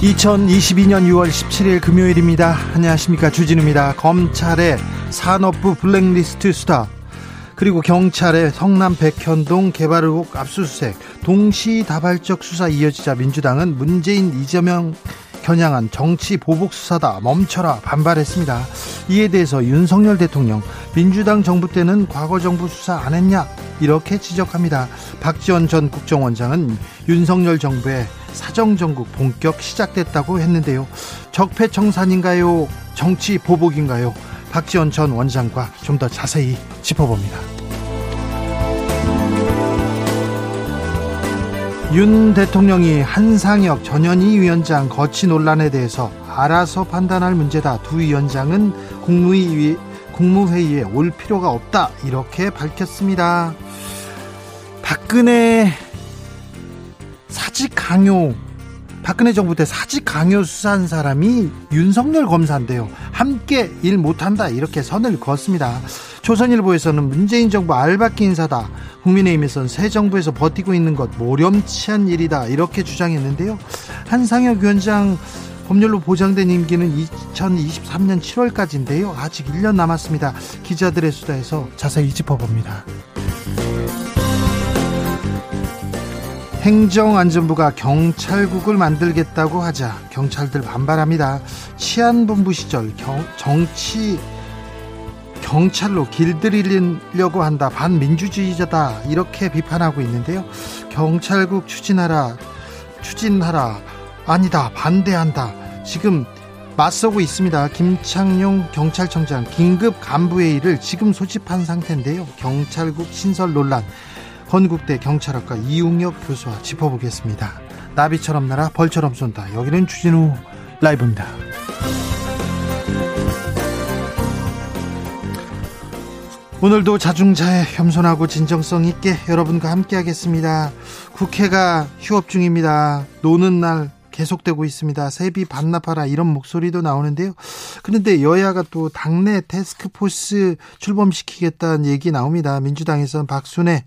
2022년 6월 17일 금요일입니다. 안녕하십니까. 주진우입니다. 검찰의 산업부 블랙리스트 수사, 그리고 경찰의 성남 백현동 개발 의혹 압수수색, 동시다발적 수사 이어지자 민주당은 문재인 이재명 겨냥한 정치 보복 수사다 멈춰라 반발했습니다. 이에 대해서 윤석열 대통령 민주당 정부 때는 과거 정부 수사 안 했냐 이렇게 지적합니다. 박지원 전 국정원장은 윤석열 정부의 사정정국 본격 시작됐다고 했는데요. 적폐청산인가요? 정치 보복인가요? 박지원 전 원장과 좀 더 자세히 짚어봅니다. 윤 대통령이 한상혁 전현희 위원장 거치 논란에 대해서 알아서 판단할 문제다. 두 위원장은 국무회의, 국무회의에 올 필요가 없다. 이렇게 밝혔습니다. 박근혜 사직 강요 박근혜 정부 때 사직 강요 수사한 사람이 윤석열 검사인데요. 함께 일 못한다 이렇게 선을 그었습니다. 조선일보에서는 문재인 정부 알바끼 인사다. 국민의힘에서는 새 정부에서 버티고 있는 것 모렴치한 일이다 이렇게 주장했는데요. 한상혁 위원장 법률로 보장된 임기는 2023년 7월까지인데요. 아직 1년 남았습니다. 기자들의 수다에서 자세히 짚어봅니다. 행정안전부가 경찰국을 만들겠다고 하자 경찰들 반발합니다. 치안본부 시절 경, 정치 경찰로 길들이려고 한다. 반민주주의자다. 이렇게 비판하고 있는데요. 경찰국 추진하라. 추진하라. 아니다. 반대한다. 지금 맞서고 있습니다. 김창룡 경찰청장 긴급 간부회의를 지금 소집한 상태인데요. 경찰국 신설 논란 건국대 경찰학과 이웅혁 교수와 짚어보겠습니다. 나비처럼 날아 벌처럼 쏜다. 여기는 주진우 라이브입니다. 오늘도 자중자애 겸손하고 진정성 있게 여러분과 함께 하겠습니다. 국회가 휴업 중입니다. 노는 날 계속되고 있습니다. 세비 반납하라 이런 목소리도 나오는데요. 그런데 여야가 또 당내 테스크포스 출범시키겠다는 얘기 나옵니다. 민주당에서는 박순애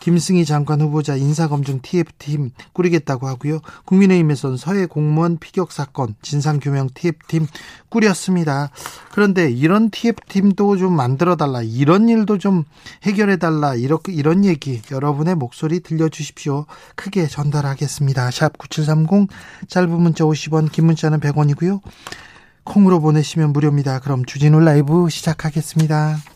김승희 장관 후보자 인사검증 TF팀 꾸리겠다고 하고요. 국민의힘에서는 서해 공무원 피격 사건 진상규명 TF팀 꾸렸습니다. 그런데 이런 TF팀도 좀 만들어달라. 이런 일도 좀 해결해달라. 이렇게, 이런 얘기 여러분의 목소리 들려주십시오. 크게 전달하겠습니다. 샵 9730 짧은 문자 50원 긴 문자는 100원이고요. 콩으로 보내시면 무료입니다. 그럼 주진우 라이브 시작하겠습니다.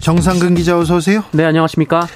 정상근 기자 어서 오세요. 네, 안녕하십니까?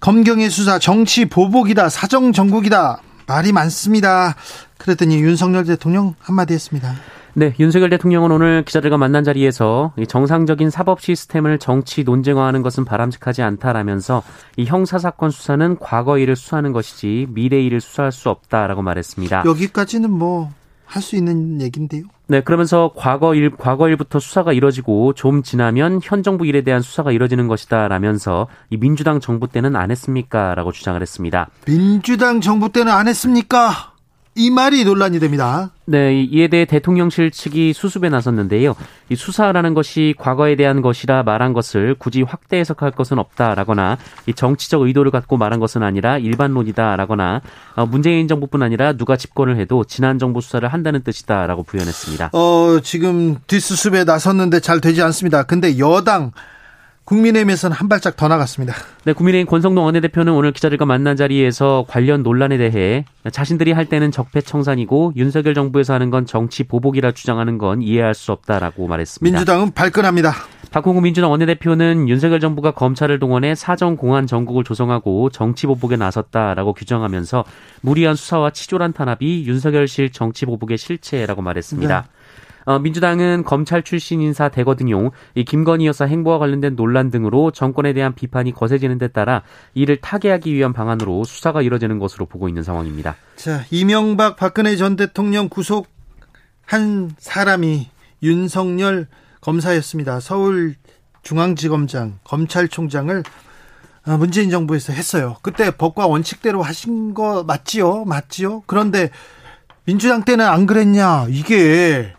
검경의 수사 정치 보복이다. 사정 정국이다. 말이 많습니다. 그랬더니 윤석열 대통령 한마디 했습니다. 네, 윤석열 대통령은 오늘 기자들과 만난 자리에서 정상적인 사법 시스템을 정치 논쟁화하는 것은 바람직하지 않다라면서 이 형사 사건 수사는 과거 일을 수사하는 것이지 미래 일을 수사할 수 없다라고 말했습니다. 여기까지는 뭐 할 수 있는 얘기인데요. 네, 그러면서 과거 일 과거 일부터 수사가 이뤄지고 좀 지나면 현 정부 일에 대한 수사가 이뤄지는 것이다 라면서 이 민주당 정부 때는 안 했습니까 라고 주장을 했습니다. 민주당 정부 때는 안 했습니까? 이 말이 논란이 됩니다. 네, 이에 대해 대통령실 측이 수습에 나섰는데요. 이 수사라는 것이 과거에 대한 것이라 말한 것을 굳이 확대 해석할 것은 없다라거나 이 정치적 의도를 갖고 말한 것은 아니라 일반론이다라거나 어, 문재인 정부뿐 아니라 누가 집권을 해도 지난 정부 수사를 한다는 뜻이다라고 부연했습니다. 어, 지금 뒷수습에 나섰는데 잘 되지 않습니다. 근데 여당 국민의힘에서는 한 발짝 더 나갔습니다. 네, 국민의힘 권성동 원내대표는 오늘 기자들과 만난 자리에서 관련 논란에 대해 자신들이 할 때는 적폐청산이고 윤석열 정부에서 하는 건 정치 보복이라 주장하는 건 이해할 수 없다라고 말했습니다. 민주당은 발끈합니다. 박홍구 민주당 원내대표는 윤석열 정부가 검찰을 동원해 사정 공안 정국을 조성하고 정치 보복에 나섰다라고 규정하면서 무리한 수사와 치졸한 탄압이 윤석열실 정치 보복의 실체라고 말했습니다. 네. 어, 민주당은 검찰 출신 인사 대거 등용, 이 김건희 여사 행보와 관련된 논란 등으로 정권에 대한 비판이 거세지는 데 따라 이를 타개하기 위한 방안으로 수사가 이뤄지는 것으로 보고 있는 상황입니다. 자, 이명박 박근혜 전 대통령 구속 한 사람이 윤석열 검사였습니다. 서울 중앙지검장 검찰총장을 어, 문재인 정부에서 했어요. 그때 법과 원칙대로 하신 거 맞지요? 맞지요? 그런데 민주당 때는 안 그랬냐? 이게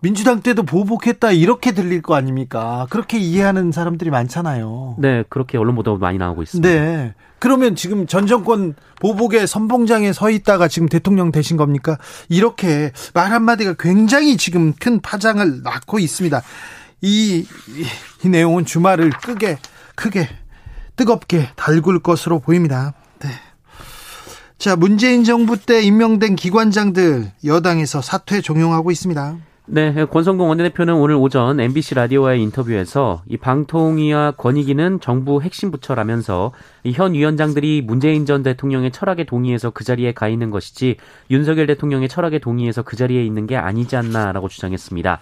민주당 때도 보복했다 이렇게 들릴 거 아닙니까? 그렇게 이해하는 사람들이 많잖아요. 네, 그렇게 언론 보도 많이 나오고 있습니다. 네. 그러면 지금 전 정권 보복의 선봉장에 서 있다가 지금 대통령 되신 겁니까? 이렇게 말 한마디가 굉장히 지금 큰 파장을 낳고 있습니다. 이, 이, 이 내용은 주말을 크게, 크게, 뜨겁게 달굴 것으로 보입니다. 네. 자, 문재인 정부 때 임명된 기관장들 여당에서 사퇴 종용하고 있습니다. 네, 권성동 원내대표는 오늘 오전 MBC 라디오와의 인터뷰에서 이 방통위와 권익위는 정부 핵심 부처라면서 이현 위원장들이 문재인 전 대통령의 철학에 동의해서 그 자리에 가 있는 것이지 윤석열 대통령의 철학에 동의해서 그 자리에 있는 게 아니지 않나라고 주장했습니다.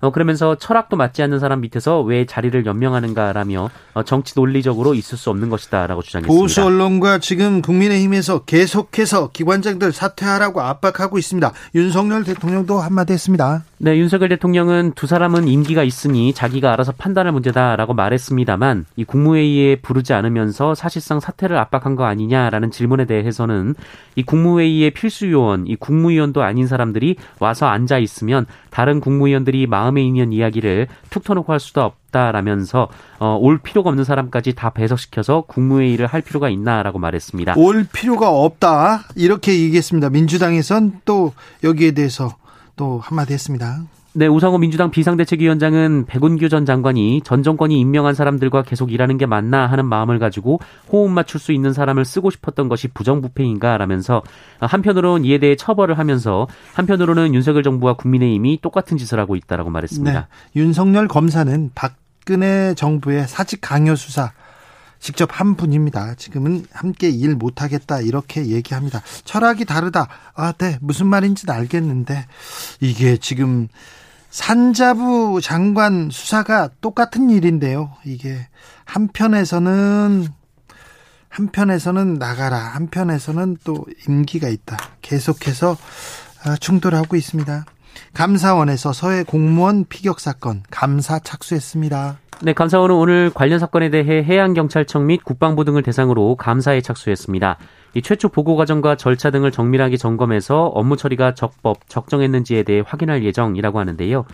어, 그러면서 철학도 맞지 않는 사람 밑에서 왜 자리를 연명하는가라며 어, 정치 논리적으로 있을 수 없는 것이다라고 주장했습니다. 보수 언론과 지금 국민의힘에서 계속해서 기관장들 사퇴하라고 압박하고 있습니다. 윤석열 대통령도 한마디 했습니다. 네, 윤석열 대통령은 두 사람은 임기가 있으니 자기가 알아서 판단할 문제다라고 말했습니다만 이 국무회의에 부르지 않으면서 사실상 사퇴를 압박한 거 아니냐라는 질문에 대해서는 이 국무회의의 필수 요원, 이 국무위원도 아닌 사람들이 와서 앉아 있으면 다른 국무위원들이 마음에 있는 이야기를 툭 터놓고 할 수도 없다라면서 어, 올 필요가 없는 사람까지 다 배석시켜서 국무회의를 할 필요가 있나라고 말했습니다. 올 필요가 없다 이렇게 얘기했습니다. 민주당에선 또 여기에 대해서 또 한마디 했습니다. 네, 우상호 민주당 비상대책위원장은 백운규 전 장관이 전 정권이 임명한 사람들과 계속 일하는 게 맞나 하는 마음을 가지고 호흡 맞출 수 있는 사람을 쓰고 싶었던 것이 부정부패인가 라면서 한편으로는 이에 대해 처벌을 하면서 한편으로는 윤석열 정부와 국민의힘이 똑같은 짓을 하고 있다라고 말했습니다. 네, 윤석열 검사는 박근혜 정부의 사직 강요 수사 직접 한 분입니다. 지금은 함께 일 못하겠다 이렇게 얘기합니다. 철학이 다르다. 아, 네. 무슨 말인지는 알겠는데 이게 지금 산자부 장관 수사가 똑같은 일인데요. 이게 한편에서는 한편에서는 나가라. 한편에서는 또 임기가 있다. 계속해서 아, 충돌하고 있습니다. 감사원에서 서해 공무원 피격 사건 감사 착수했습니다. 네, 감사원은 오늘 관련 사건에 대해 해양경찰청 및 국방부 등을 대상으로 감사에 착수했습니다. 이 최초 보고 과정과 절차 등을 정밀하게 점검해서 업무 처리가 적법, 적정했는지에 대해 확인할 예정이라고 하는데요.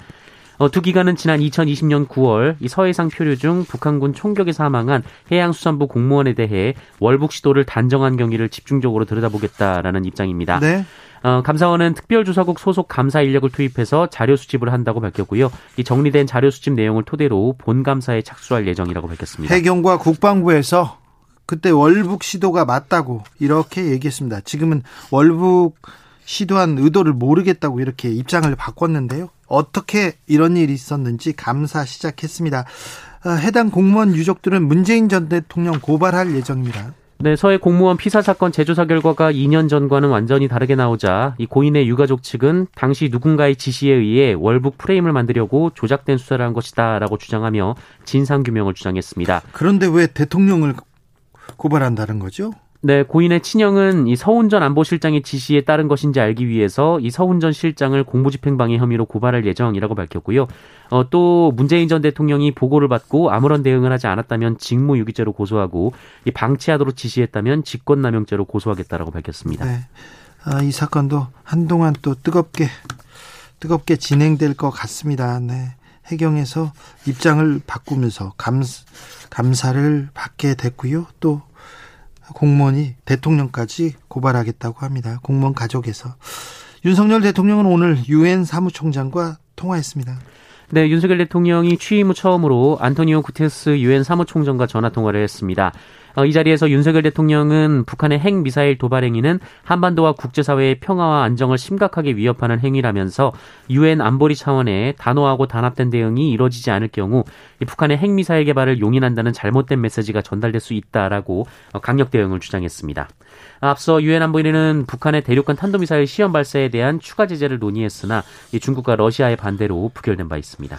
어, 두 기관은 지난 2020년 9월 이 서해상 표류 중 북한군 총격에 사망한 해양수산부 공무원에 대해 월북 시도를 단정한 경위를 집중적으로 들여다보겠다라는 입장입니다. 네. 어, 감사원은 특별조사국 소속 감사 인력을 투입해서 자료 수집을 한다고 밝혔고요. 이 정리된 자료 수집 내용을 토대로 본 감사에 착수할 예정이라고 밝혔습니다. 해경과 국방부에서 그때 월북 시도가 맞다고 이렇게 얘기했습니다. 지금은 월북 시도한 의도를 모르겠다고 이렇게 입장을 바꿨는데요. 어떻게 이런 일이 있었는지 감사 시작했습니다. 어, 해당 공무원 유족들은 문재인 전 대통령 고발할 예정입니다. 네, 서해 공무원 피살 사건 재조사 결과가 2년 전과는 완전히 다르게 나오자 이 고인의 유가족 측은 당시 누군가의 지시에 의해 월북 프레임을 만들려고 조작된 수사를 한 것이다라고 주장하며 진상 규명을 주장했습니다. 그런데 왜 대통령을 고발한다는 거죠? 네, 고인의 친형은 이 서훈 전 안보실장의 지시에 따른 것인지 알기 위해서 이 서훈 전 실장을 공무집행방해 혐의로 고발할 예정이라고 밝혔고요. 어, 또 문재인 전 대통령이 보고를 받고 아무런 대응을 하지 않았다면 직무유기죄로 고소하고 이 방치하도록 지시했다면 직권남용죄로 고소하겠다라고 밝혔습니다. 네. 아, 이 사건도 한동안 또 뜨겁게 뜨겁게 진행될 것 같습니다. 네. 해경에서 입장을 바꾸면서 감, 감사를 받게 됐고요. 또 공무원이 대통령까지 고발하겠다고 합니다. 공무원 가족에서. 윤석열 대통령은 오늘 유엔 사무총장과 통화했습니다. 네, 윤석열 대통령이 취임 후 처음으로 안토니오 구테스 유엔 사무총장과 전화 통화를 했습니다. 어, 이 자리에서 윤석열 대통령은 북한의 핵 미사일 도발 행위는 한반도와 국제사회의 평화와 안정을 심각하게 위협하는 행위라면서 유엔 안보리 차원의 단호하고 단합된 대응이 이뤄지지 않을 경우 북한의 핵 미사일 개발을 용인한다는 잘못된 메시지가 전달될 수 있다라고 어, 강력 대응을 주장했습니다. 앞서 유엔 안보리는 북한의 대륙간 탄도미사일 시험 발사에 대한 추가 제재를 논의했으나 중국과 러시아의 반대로 부결된 바 있습니다.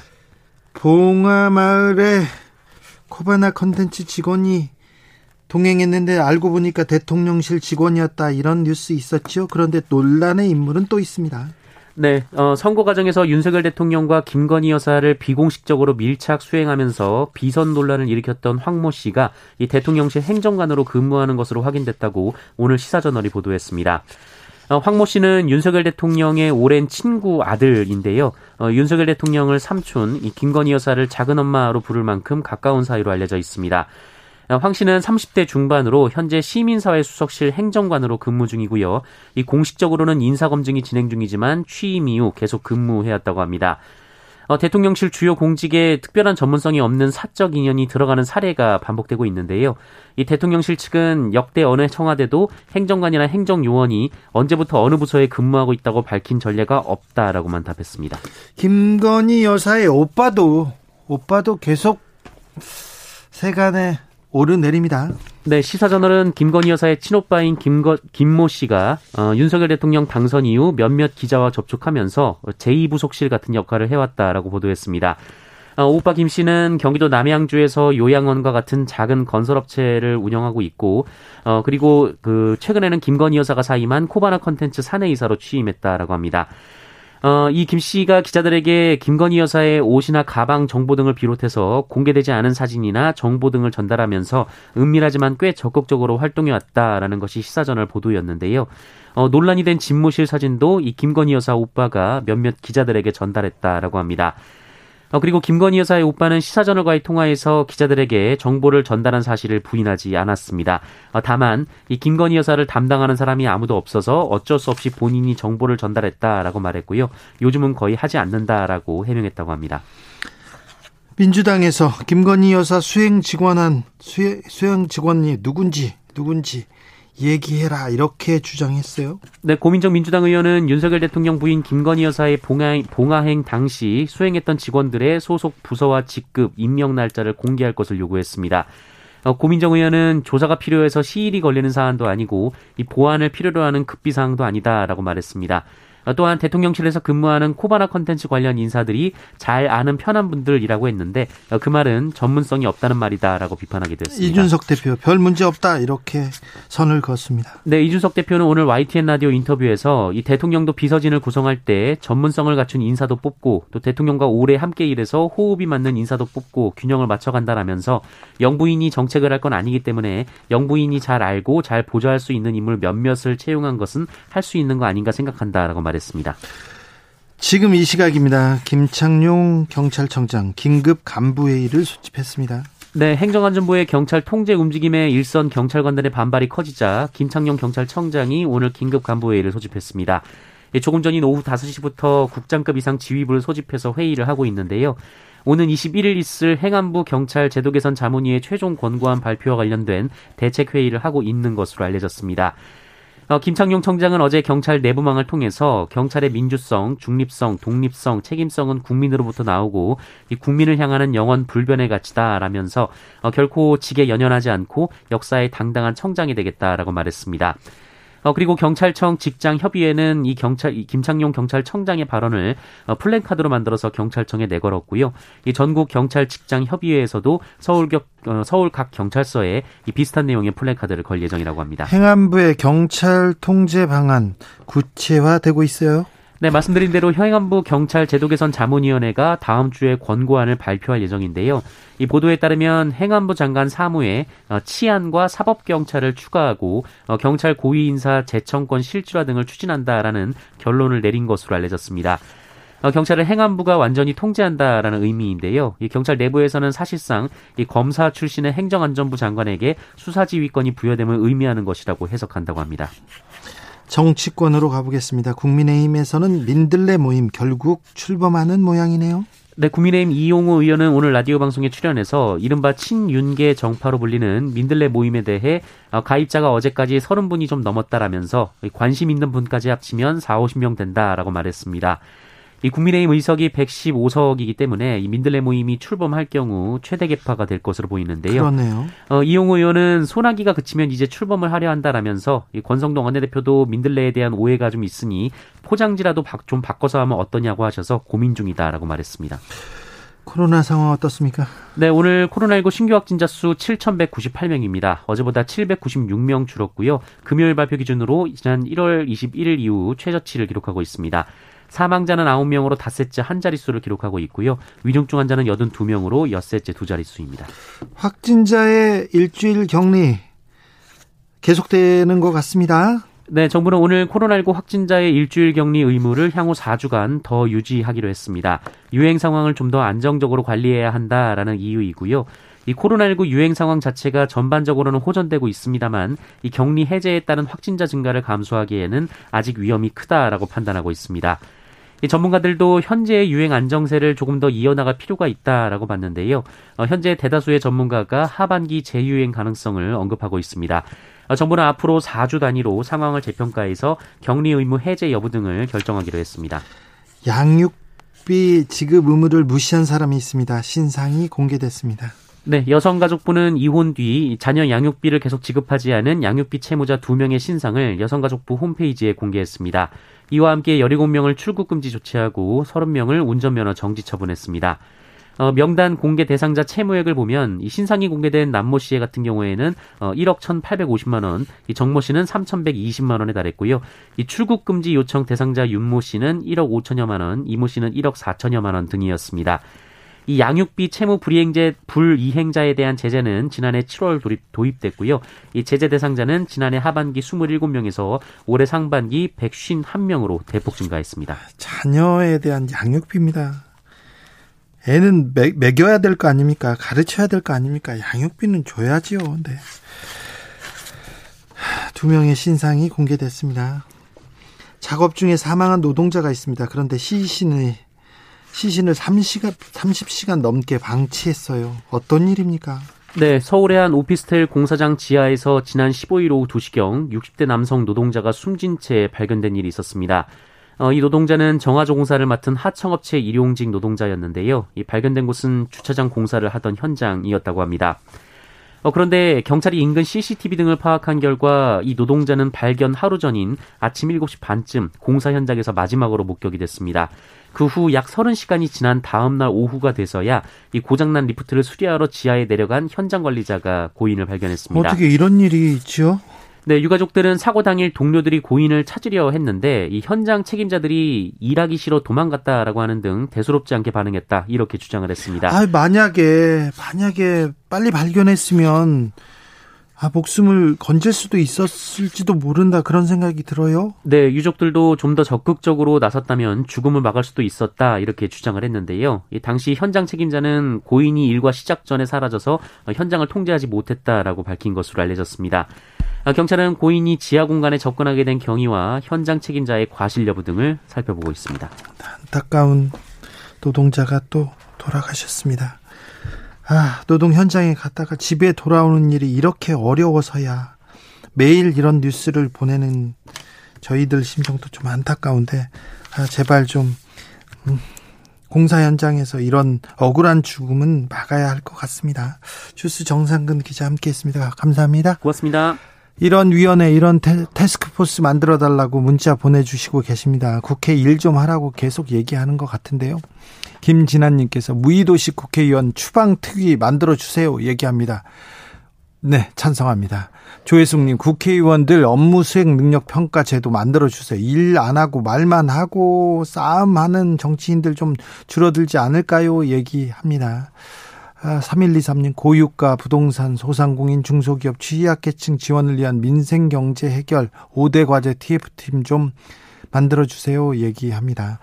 봉화마을에 코바나 컨텐츠 직원이 동행했는데 알고 보니까 대통령실 직원이었다 이런 뉴스 있었죠. 그런데 논란의 인물은 또 있습니다. 네, 어, 선거 과정에서 윤석열 대통령과 김건희 여사를 비공식적으로 밀착 수행하면서 비선 논란을 일으켰던 황모 씨가 이 대통령실 행정관으로 근무하는 것으로 확인됐다고 오늘 시사저널이 보도했습니다. 어, 황모 씨는 윤석열 대통령의 오랜 친구 아들인데요. 어, 윤석열 대통령을 삼촌, 이 김건희 여사를 작은 엄마로 부를 만큼 가까운 사이로 알려져 있습니다. 황 씨는 30대 중반으로 현재 시민사회 수석실 행정관으로 근무 중이고요. 이 공식적으로는 인사검증이 진행 중이지만 취임 이후 계속 근무해왔다고 합니다. 어, 대통령실 주요 공직에 특별한 전문성이 없는 사적 인연이 들어가는 사례가 반복되고 있는데요. 이 대통령실 측은 역대 어느 청와대도 행정관이나 행정요원이 언제부터 어느 부서에 근무하고 있다고 밝힌 전례가 없다라고만 답했습니다. 김건희 여사의 오빠도 오빠도 계속 세간에 오르내립니다. 네, 시사저널은 김건희 여사의 친오빠인 김거, 김모 씨가 어, 윤석열 대통령 당선 이후 몇몇 기자와 접촉하면서 제2부속실 같은 역할을 해왔다라고 보도했습니다. 어, 오빠 김 씨는 경기도 남양주에서 요양원과 같은 작은 건설업체를 운영하고 있고, 어, 그리고 그 최근에는 김건희 여사가 사임한 코바나 컨텐츠 사내이사로 취임했다라고 합니다. 어, 이 김 씨가 기자들에게 김건희 여사의 옷이나 가방 정보 등을 비롯해서 공개되지 않은 사진이나 정보 등을 전달하면서 은밀하지만 꽤 적극적으로 활동해 왔다라는 것이 시사저널 보도였는데요. 어, 논란이 된 집무실 사진도 이 김건희 여사 오빠가 몇몇 기자들에게 전달했다라고 합니다. 어, 그리고 김건희 여사의 오빠는 시사저널과의 통화에서 기자들에게 정보를 전달한 사실을 부인하지 않았습니다. 어, 다만 이 김건희 여사를 담당하는 사람이 아무도 없어서 어쩔 수 없이 본인이 정보를 전달했다라고 말했고요. 요즘은 거의 하지 않는다라고 해명했다고 합니다. 민주당에서 김건희 여사 수행 직원한 수행 직원이 누군지 누군지 얘기해라 이렇게 주장했어요. 네, 고민정 민주당 의원은 윤석열 대통령 부인 김건희 여사의 봉하, 봉하행 당시 수행했던 직원들의 소속 부서와 직급, 임명 날짜를 공개할 것을 요구했습니다. 어, 고민정 의원은 조사가 필요해서 시일이 걸리는 사안도 아니고 이 보안을 필요로 하는 급비 사항도 아니다라고 말했습니다. 또한 대통령실에서 근무하는 코바나 컨텐츠 관련 인사들이 잘 아는 편한 분들이라고 했는데 그 말은 전문성이 없다는 말이다라고 비판하게 됐습니다. 이준석 대표 별 문제 없다 이렇게 선을 그었습니다. 네, 이준석 대표는 오늘 YTN 라디오 인터뷰에서 이 대통령도 비서진을 구성할 때 전문성을 갖춘 인사도 뽑고 또 대통령과 오래 함께 일해서 호흡이 맞는 인사도 뽑고 균형을 맞춰간다라면서 영부인이 정책을 할 건 아니기 때문에 영부인이 잘 알고 잘 보좌할 수 있는 인물 몇몇을 채용한 것은 할 수 있는 거 아닌가 생각한다라고 말. 말했습니다. 지금 이 시각입니다. 김창룡 경찰청장 긴급 간부회의를 소집했습니다. 네, 행정안전부의 경찰 통제 움직임에 일선 경찰관들의 반발이 커지자 김창룡 경찰청장이 오늘 긴급 간부회의를 소집했습니다. 예, 조금 전인 오후 5시부터 국장급 이상 지휘부를 소집해서 회의를 하고 있는데요. 오는 21일 있을 행안부 경찰 제도 개선 자문위의 최종 권고안 발표와 관련된 대책 회의를 하고 있는 것으로 알려졌습니다. 어, 김창룡 청장은 어제 경찰 내부망을 통해서 경찰의 민주성, 중립성, 독립성, 책임성은 국민으로부터 나오고 이 국민을 향하는 영원 불변의 가치다라면서 어, 결코 직에 연연하지 않고 역사의 당당한 청장이 되겠다라고 말했습니다. 어, 그리고 경찰청 직장 협의회는 이 경찰 이 김창룡 경찰청장의 발언을 어, 플랜카드로 만들어서 경찰청에 내걸었고요. 이 전국 경찰 직장 협의회에서도 서울 격 어, 서울 각 경찰서에 이 비슷한 내용의 플랜카드를 걸 예정이라고 합니다. 행안부의 경찰 통제 방안 구체화되고 있어요. 네, 말씀드린 대로 행안부 경찰 제도 개선 자문위원회가 다음 주에 권고안을 발표할 예정인데요. 이 보도에 따르면 행안부 장관 사무에 어, 치안과 사법 경찰을 추가하고 어, 경찰 고위 인사 재청권 실질화 등을 추진한다라는 결론을 내린 것으로 알려졌습니다. 어, 경찰을 행안부가 완전히 통제한다라는 의미인데요. 이 경찰 내부에서는 사실상 이 검사 출신의 행정안전부 장관에게 수사지휘권이 부여됨을 의미하는 것이라고 해석한다고 합니다. 정치권으로 가보겠습니다. 국민의힘에서는 민들레 모임 결국 출범하는 모양이네요. 네, 국민의힘 이용호 의원은 오늘 라디오 방송에 출연해서 이른바 친윤계 정파로 불리는 민들레 모임에 대해 어, 가입자가 어제까지 30분이 좀 넘었다라면서 관심 있는 분까지 합치면 4, 50명 된다라고 말했습니다. 이 국민의힘 의석이 115석이기 때문에 이 민들레 모임이 출범할 경우 최대 개파가 될 것으로 보이는데요. 그렇네요. 어, 이용호 의원은 소나기가 그치면 이제 출범을 하려 한다라면서 이 권성동 원내대표도 민들레에 대한 오해가 좀 있으니 포장지라도 바, 좀 바꿔서 하면 어떠냐고 하셔서 고민 중이다라고 말했습니다. 코로나 상황 어떻습니까? 네, 오늘 코로나19 신규 확진자 수 7,198명입니다. 어제보다 796명 줄었고요. 금요일 발표 기준으로 지난 1월 21일 이후 최저치를 기록하고 있습니다. 사망자는 9명으로 닷새째 한 자릿수를 기록하고 있고요. 위중증 환자는 82명으로 엿새째 두 자릿수입니다. 확진자의 일주일 격리 계속되는 것 같습니다. 네, 정부는 오늘 코로나19 확진자의 일주일 격리 의무를 향후 4주간 더 유지하기로 했습니다. 유행 상황을 좀 더 안정적으로 관리해야 한다라는 이유이고요. 이 코로나19 유행 상황 자체가 전반적으로는 호전되고 있습니다만 이 격리 해제에 따른 확진자 증가를 감수하기에는 아직 위험이 크다라고 판단하고 있습니다. 이 전문가들도 현재의 유행 안정세를 조금 더 이어나갈 필요가 있다라고 봤는데요. 어, 현재 대다수의 전문가가 하반기 재유행 가능성을 언급하고 있습니다. 어, 정부는 앞으로 4주 단위로 상황을 재평가해서 격리 의무 해제 여부 등을 결정하기로 했습니다. 양육비 지급 의무를 무시한 사람이 있습니다. 신상이 공개됐습니다. 네, 여성가족부는 이혼 뒤 자녀 양육비를 계속 지급하지 않은 양육비 채무자 2명의 신상을 여성가족부 홈페이지에 공개했습니다. 이와 함께 17명을 출국 금지 조치하고 30명을 운전면허 정지 처분했습니다. 어, 명단 공개 대상자 채무액을 보면 이 신상이 공개된 남모 씨 같은 경우에는 어, 1억 1,850만 원, 이 정모 씨는 3,120만 원에 달했고요. 이 출국 금지 요청 대상자 윤모 씨는 1억 5천여만 원, 이모 씨는 1억 4천여만 원 등이었습니다. 이 양육비 채무 불이행제 불이행자에 대한 제재는 지난해 7월 도입, 도입 됐고요. 이 제재 대상자는 지난해 하반기 27명에서 올해 상반기 151명으로 대폭 증가했습니다. 자녀에 대한 양육비입니다. 애는 매, 먹여야 될 거 아닙니까? 가르쳐야 될 거 아닙니까? 양육비는 줘야지요. 네. 두 명의 신상이 공개됐습니다. 작업 중에 사망한 노동자가 있습니다. 그런데 시신의 시신을 30시간, 30시간 넘게 방치했어요. 어떤 일입니까? 네, 서울의 한 오피스텔 공사장 지하에서 지난 15일 오후 2시경 60대 남성 노동자가 숨진 채 발견된 일이 있었습니다. 어, 이 노동자는 정화조 공사를 맡은 하청업체 일용직 노동자였는데요. 이 발견된 곳은 주차장 공사를 하던 현장이었다고 합니다. 어, 그런데 경찰이 인근 CCTV 등을 파악한 결과 이 노동자는 발견 하루 전인 아침 7시 반쯤 공사 현장에서 마지막으로 목격이 됐습니다. 그 후 약 30시간이 지난 다음 날 오후가 돼서야 이 고장난 리프트를 수리하러 지하에 내려간 현장 관리자가 고인을 발견했습니다. 어떻게 이런 일이 있죠? 네, 유가족들은 사고 당일 동료들이 고인을 찾으려 했는데 이 현장 책임자들이 일하기 싫어 도망갔다라고 하는 등 대수롭지 않게 반응했다 이렇게 주장을 했습니다. 아, 만약에 만약에 빨리 발견했으면 아, 목숨을 건질 수도 있었을지도 모른다 그런 생각이 들어요. 네, 유족들도 좀 더 적극적으로 나섰다면 죽음을 막을 수도 있었다 이렇게 주장을 했는데요. 이 당시 현장 책임자는 고인이 일과 시작 전에 사라져서 현장을 통제하지 못했다라고 밝힌 것으로 알려졌습니다. 아, 경찰은 고인이 지하 공간에 접근하게 된 경위와 현장 책임자의 과실 여부 등을 살펴보고 있습니다. 안타까운 노동자가 또 돌아가셨습니다. 아, 노동 현장에 갔다가 집에 돌아오는 일이 이렇게 어려워서야 매일 이런 뉴스를 보내는 저희들 심정도 좀 안타까운데 아, 제발 좀 음, 공사 현장에서 이런 억울한 죽음은 막아야 할 것 같습니다. 주스 정상근 기자 함께했습니다. 감사합니다. 고맙습니다. 이런 위원회, 이런 테, 스크포스 만들어 달라고 문자 보내주시고 계십니다. 국회 일 좀 하라고 계속 얘기하는 것 같은데요. 김진아님께서 무의도식 국회의원 추방 특위 만들어 주세요 얘기합니다. 네, 찬성합니다. 조혜숙님, 국회의원들 업무 수행 능력 평가 제도 만들어 주세요. 일 안 하고 말만 하고 싸움하는 정치인들 좀 줄어들지 않을까요? 얘기합니다. 아, 3123님, 고유가, 부동산, 소상공인, 중소기업, 취약계층 지원을 위한 민생경제 해결 5대 과제 TF팀 좀 만들어 주세요. 얘기합니다.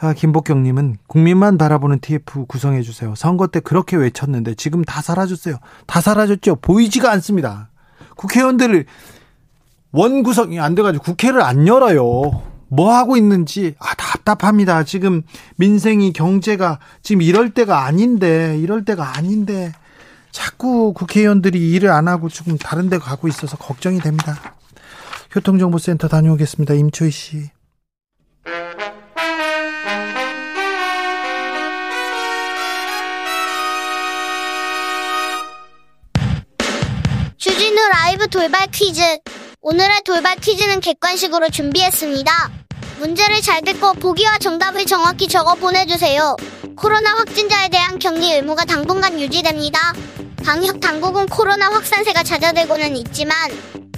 아, 김복경님은 국민만 바라보는 TF 구성해 주세요. 선거 때 그렇게 외쳤는데 지금 다 사라졌어요. 다 사라졌죠. 보이지가 않습니다. 국회의원들을 원구성이 안 돼가지고 국회를 안 열어요. 뭐 하고 있는지 아 답답합니다. 지금 민생이 경제가 지금 이럴 때가 아닌데 이럴 때가 아닌데 자꾸 국회의원들이 일을 안 하고 지금 다른 데 가고 있어서 걱정이 됩니다. 교통정보센터 다녀오겠습니다. 임초희 씨. 주진우 라이브 돌발 퀴즈. 오늘의 돌발 퀴즈는 객관식으로 준비했습니다. 문제를 잘 듣고 보기와 정답을 정확히 적어 보내주세요. 코로나 확진자에 대한 격리 의무가 당분간 유지됩니다. 방역 당국은 코로나 확산세가 잦아들고는 있지만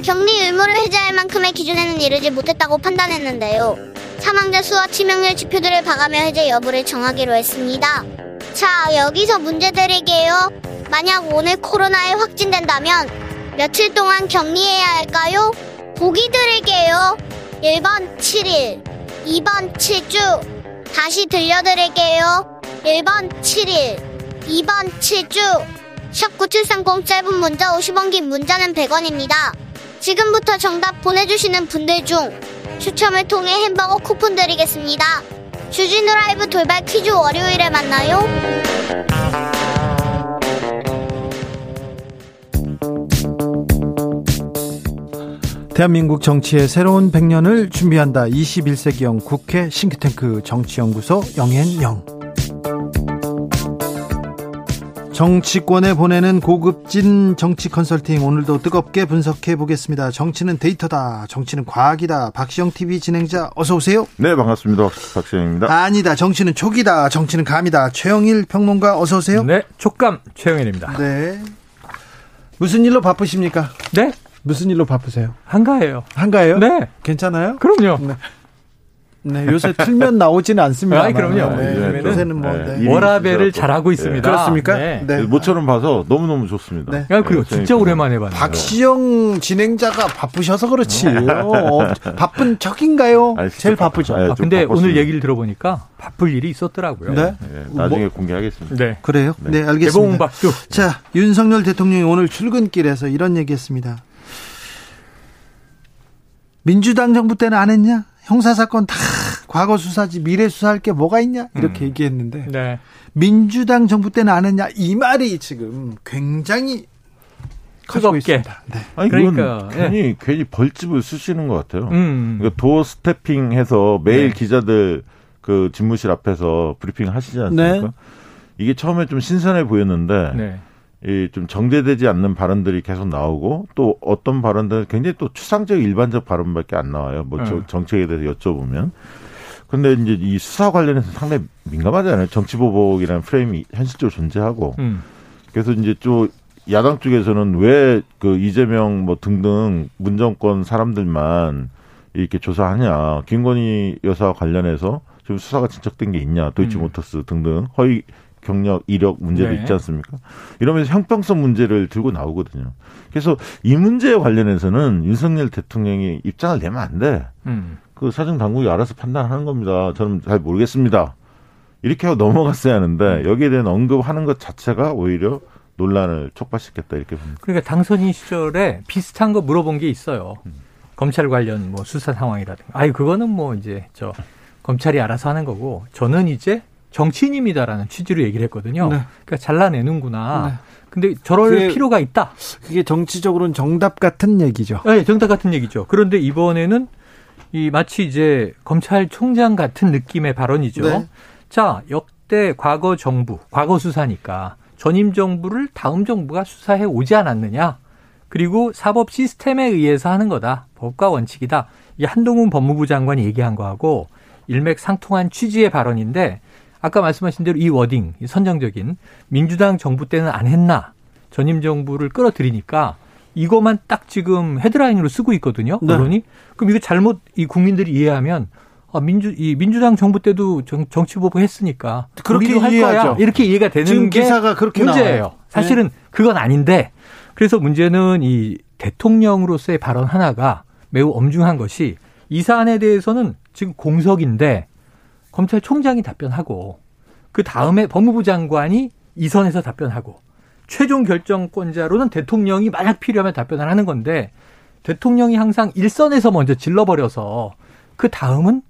격리 의무를 해제할 만큼의 기준에는 이르지 못했다고 판단했는데요. 사망자 수와 치명률 지표들을 봐가며 해제 여부를 정하기로 했습니다. 자, 여기서 문제 드릴게요. 만약 오늘 코로나에 확진된다면 며칠 동안 격리해야 할까요? 보기 드릴게요. 1번 7일, 2번 7주. 다시 들려드릴게요. 1번 7일, 2번 7주. 샵9730 짧은 문자 50원 긴 문자는 100원입니다. 지금부터 정답 보내주시는 분들 중 추첨을 통해 햄버거 쿠폰 드리겠습니다. 주진우 라이브 돌발 퀴즈 월요일에 만나요. 대한민국 정치의 새로운 100년을 준비한다. 21세기형 국회 싱크탱크 정치연구소 영앤영. 정치권에 보내는 고급진 정치 컨설팅 오늘도 뜨겁게 분석해 보겠습니다. 정치는 데이터다. 정치는 과학이다. 박시영 TV 진행자 어서 오세요. 네, 반갑습니다. 박시영입니다. 아니다. 정치는 촉이다. 정치는 감이다. 최영일 평론가 어서 오세요. 네, 촉감 최영일입니다. 네. 무슨 일로 바쁘십니까? 네, 무슨 일로 바쁘세요? 한가해요. 한가해요? 네, 괜찮아요? 그럼요. 네. 네, 요새 틀면 나오지는 않습니다. 아이, 그럼요. 네, 요즘에는 요새는 뭐, 네, 네. 일이 워라벨을. 잘하고 있습니다. 그렇습니까? 네. 네. 모처럼 봐서 너무너무 좋습니다. 네. 야, 그리고 진짜. 오랜만에 봤네요. 박시영 진행자가 바쁘셔서 그렇지. 어, 바쁜 척인가요? 아니, 제일 바- 바쁘죠. 아, 좀 근데 바빴습니다. 오늘 얘기를 들어보니까 바쁠 일이 있었더라고요. 네. 네, 나중에 뭐- 공개하겠습니다. 네. 그래요? 네, 네. 알겠습니다. 개봉박두. 자, 윤석열 대통령이 오늘 출근길에서 이런 얘기했습니다. 민주당 정부 때는 안 했냐? 형사사건 다 과거 수사지 미래 수사할 게 뭐가 있냐? 이렇게 얘기했는데 네. 민주당 정부 때는 안 했냐? 이 말이 지금 굉장히 커지고 뜨겁게. 있습니다. 네. 아니, 그러니까, 괜히, 괜히 벌집을 쑤시는 것 같아요. 음. 그러니까 doorstepping 해서 매일 네. 기자들 그 집무실 앞에서 브리핑 하시지 않습니까? 네. 이게 처음에 좀 신선해 보였는데 네. 이좀 정제되지 않는 발언들이 계속 나오고 또 어떤 발언들은 굉장히 또 추상적 일반적 발언밖에 안 나와요. 뭐 저- 네. 정책에 대해서 여쭤보면. 근데 이제 이 수사 관련해서 상당히 민감하잖아요. 정치 보복이라는 프레임이 현실적으로 존재하고. 음. 그래서 이제 좀 야당 쪽에서는 왜 그 이재명 뭐 등등 문정권 사람들만 이렇게 조사하냐. 김건희 여사와 관련해서 지금 수사가 진척된 게 있냐. 도이치모터스 음. 등등 허위 경력 이력 문제도 네. 있지 않습니까? 이러면서 형평성 문제를 들고 나오거든요. 그래서 이 문제에 관련해서는 윤석열 대통령이 입장을 내면 안 돼. 음. 그 사정 당국이 알아서 판단하는 겁니다. 저는 잘 모르겠습니다. 이렇게 하고 넘어갔어야 하는데 여기에 대한 언급하는 것 자체가 오히려 논란을 촉발시켰다 이렇게 봅니다. 그러니까 당선인 시절에 비슷한 거 물어본 게 있어요. 검찰 관련 뭐 수사 상황이라든가. 아니 그거는 뭐 이제 저 검찰이 알아서 하는 거고 저는 이제 정치인입니다라는 취지로 얘기를 했거든요. 네. 그러니까 잘라내는구나. 네. 근데 저럴 그게- 필요가 있다. 그게 정치적으로는 정답 같은 얘기죠. 네, 정답 같은 얘기죠. 그런데 이번에는 이 마치 이제 검찰총장 같은 느낌의 발언이죠. 네. 자, 역대 과거 정부, 과거 수사니까 전임 정부를 다음 정부가 수사해 오지 않았느냐. 그리고 사법 시스템에 의해서 하는 거다. 법과 원칙이다. 이 한동훈 법무부 장관이 얘기한 거하고 일맥상통한 취지의 발언인데 아까 말씀하신 대로 이 워딩, 이 선정적인 민주당 정부 때는 안 했나. 전임 정부를 끌어들이니까 이것만 딱 지금 헤드라인으로 쓰고 있거든요. 네. 언론이. 그럼 이거 잘못 이 국민들이 이해하면 아, 민주 이 민주당 정부 때도 정, 정치 보복 했으니까 그렇게 할 이해하죠. 거야. 이렇게 이해가 되는 지금 게 기사가 그렇게 문제예요. 나와요. 네. 사실은 그건 아닌데 그래서 문제는 이 대통령으로서의 발언 하나가 매우 엄중한 것이 이 사안에 대해서는 지금 공석인데 검찰총장이 답변하고 그 다음에 법무부 장관이 이 선에서 답변하고 최종 결정권자로는 대통령이 만약 필요하면 답변을 하는 건데 대통령이 항상 일선에서 먼저 질러버려서 그 다음은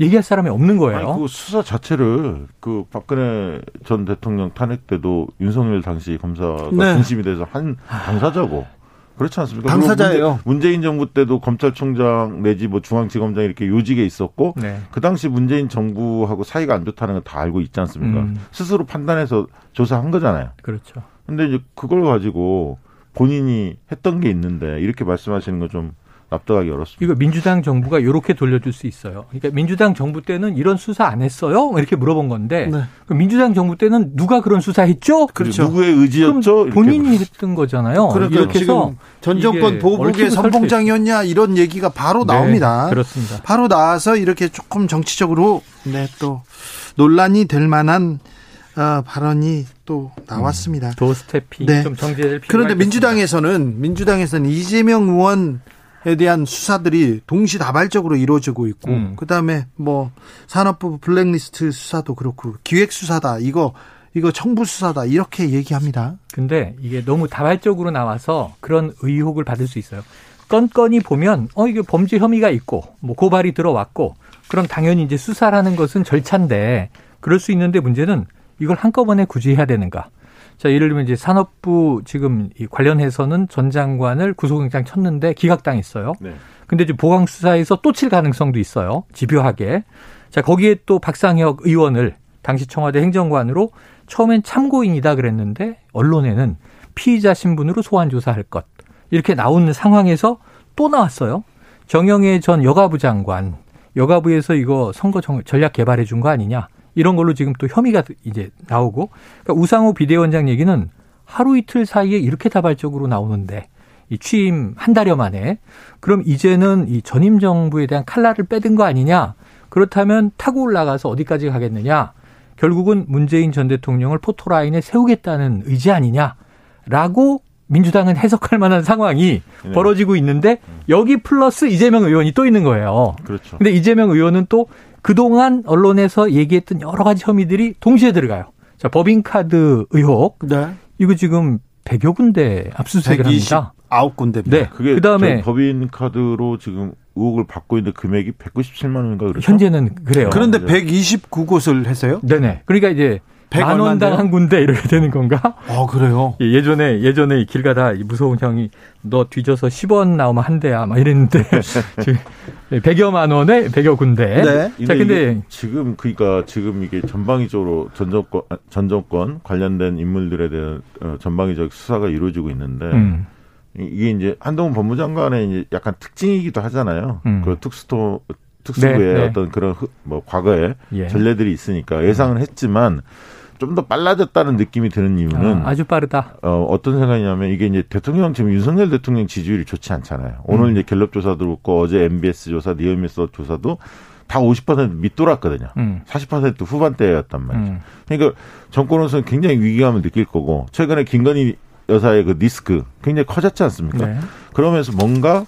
얘기할 사람이 없는 거예요. 아니, 그 수사 자체를 그 박근혜 전 대통령 탄핵 때도 윤석열 당시 검사가 네. 중심이 돼서 한 당사자고 그렇지 않습니까? 당사자예요. 그리고 문재, 인 정부 때도 검찰총장 내지 뭐 중앙지검장 이렇게 요직에 있었고 네. 그 당시 문재인 정부하고 사이가 안 좋다는 건다 알고 있지 않습니까? 음. 스스로 판단해서 조사한 거잖아요. 그렇죠. 근데 이제 그걸 가지고 본인이 했던 게 있는데 이렇게 말씀하시는 건좀 납득하기 어렵습니다. 이거 민주당 정부가 이렇게 돌려줄 수 있어요. 그러니까 민주당 정부 때는 이런 수사 안 했어요? 이렇게 물어본 건데 네. 민주당 정부 때는 누가 그런 수사했죠? 그렇죠. 누구의 의지였죠? 그럼 이렇게 본인이 했던 거잖아요. 그러니까 이렇게 해서 전 정권 보복의 선봉장이었냐 이런 얘기가 바로 네, 나옵니다. 그렇습니다. 바로 나와서 이렇게 조금 정치적으로 네, 또 논란이 될 만한 어, 발언이 또 나왔습니다. 도스태핑 네. 좀 정제될 필요가 그런데. 민주당에서는 민주당에서는 이재명 의원에 대한 수사들이 동시다발적으로 이루어지고 있고 음. 그다음에 뭐 산업부 블랙리스트 수사도 그렇고 기획 수사다 이거 이거 청부 수사다 이렇게 얘기합니다. 근데 이게 너무 다발적으로 나와서 그런 의혹을 받을 수 있어요. 건건이 보면 어 이게 범죄 혐의가 있고 뭐 고발이 들어왔고 그럼 당연히 이제 수사라는 것은 절차인데 그럴 수 있는데 문제는 이걸 한꺼번에 굳이 해야 되는가? 자, 예를 들면 이제 산업부 지금 이 관련해서는 전 장관을 구속영장 쳤는데 기각당했어요. 네. 근데 이제 보강 수사에서 또 칠 가능성도 있어요. 집요하게. 자, 거기에 또 박상혁 의원을 당시 청와대 행정관으로 처음엔 참고인이다 그랬는데 언론에는 피의자 신분으로 소환 조사할 것. 이렇게 나오는 상황에서 또 나왔어요. 정영애 전 여가부 장관. 여가부에서 이거 선거 정- 전략 개발해 준 거 아니냐. 이런 걸로 지금 또 혐의가 이제 나오고. 그러니까 우상호 비대위원장 얘기는 하루 이틀 사이에 이렇게 다발적으로 나오는데 이 취임 한 달여 만에 그럼 이제는 이 전임 정부에 대한 칼날을 빼든 거 아니냐? 그렇다면 타고 올라가서 어디까지 가겠느냐? 결국은 문재인 전 대통령을 포토라인에 세우겠다는 의지 아니냐라고 민주당은 해석할 만한 상황이 네. 벌어지고 있는데 여기 플러스 이재명 의원이 또 있는 거예요. 그렇죠. 근데 이재명 의원은 또 그동안 언론에서 얘기했던 여러 가지 혐의들이 동시에 들어가요. 자, 법인카드 의혹. 네. 이거 지금 100여 군데 압수수색을 합니다. 129군데입니다. 네. 그게 그다음에 저 법인 카드로 지금 의혹을 받고 있는데 금액이 197만 원인가 그렇죠? 현재는 그래요. 그런데 네. 129곳을 했어요? 네네. 그러니까 이제 백만 원당? 한 군데 이렇게 되는 건가? 어, 그래요. 예, 예전에 예전에 길 가다 이 무서운 형이 너 뒤져서 10원 나오면 한 대야 막 이랬는데 지금 100여만 원에 100여 군데. 네. 자, 근데 지금 그러니까 지금 이게 전방위적으로 전 정권 아, 전 정권 관련된 인물들에 대한 어, 전방위적 수사가 이루어지고 있는데 음. 이- 이게 이제 한동훈 법무장관의 이제 약간 특징이기도 하잖아요. 음. 그 특수토 특수부의 네, 네. 어떤 그런 흐- 뭐 과거에 예. 전례들이 있으니까 예상은 했지만 좀 더 빨라졌다는 느낌이 드는 이유는 아, 아주 빠르다. 어, 어떤 생각이냐면 이게 이제 대통령 지금 윤석열 대통령 지지율이 좋지 않잖아요. 오늘 음. 이제 갤럽 조사도 그렇고 어제 MBS 조사, 니얼미스 조사도 다 50% 밑돌았거든요. 음. 40% 후반대였단 말이죠. 음. 그러니까 정권으로서는 굉장히 위기감을 느낄 거고 최근에 김건희 여사의 그 리스크 굉장히 커졌지 않습니까? 네. 그러면서 뭔가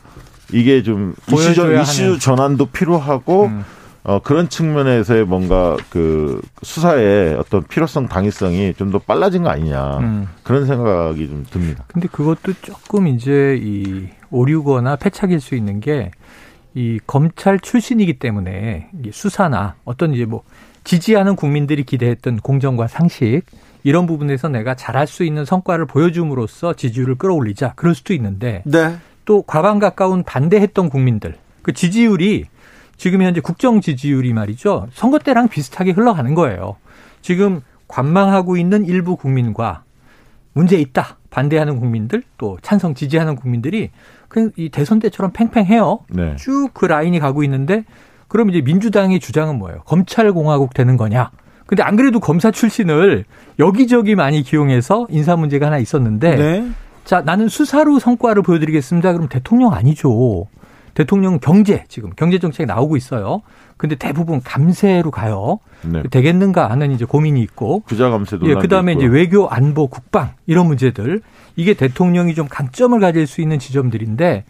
이게 좀 이슈, 전, 이슈. 전환도 필요하고 음. 어, 그런 측면에서의 뭔가 그 수사의 어떤 필요성, 당위성이 좀 더 빨라진 거 아니냐. 음. 그런 생각이 좀 듭니다. 근데 그것도 조금 이제 이 오류거나 패착일 수 있는 게 이 검찰 출신이기 때문에 수사나 어떤 이제 뭐 지지하는 국민들이 기대했던 공정과 상식 이런 부분에서 내가 잘할 수 있는 성과를 보여줌으로써 지지율을 끌어올리자 그럴 수도 있는데 네. 또 과반 가까운 반대했던 국민들 그 지지율이 지금 현재 국정 지지율이 말이죠 선거 때랑 비슷하게 흘러가는 거예요. 지금 관망하고 있는 일부 국민과 문제 있다 반대하는 국민들 또 찬성 지지하는 국민들이 그냥 이 대선 때처럼 팽팽해요. 네. 쭉그 라인이 가고 있는데 그럼 이제 민주당의 주장은 뭐예요? 검찰 공화국 되는 거냐? 근데 안 그래도 검사 출신을 여기저기 많이 기용해서 인사 문제가 하나 있었는데 네. 자, 나는 수사로 성과를 보여드리겠습니다. 그럼 대통령 아니죠. 대통령 경제, 지금 경제 정책 나오고 있어요. 근데 대부분 감세로 가요. 네. 되겠는가 하는 이제 고민이 있고. 부자 감세 예, 논란도 그 다음에 이제 있고요. 외교, 안보, 국방, 이런 문제들. 이게 대통령이 좀 강점을 가질 수 있는 지점들인데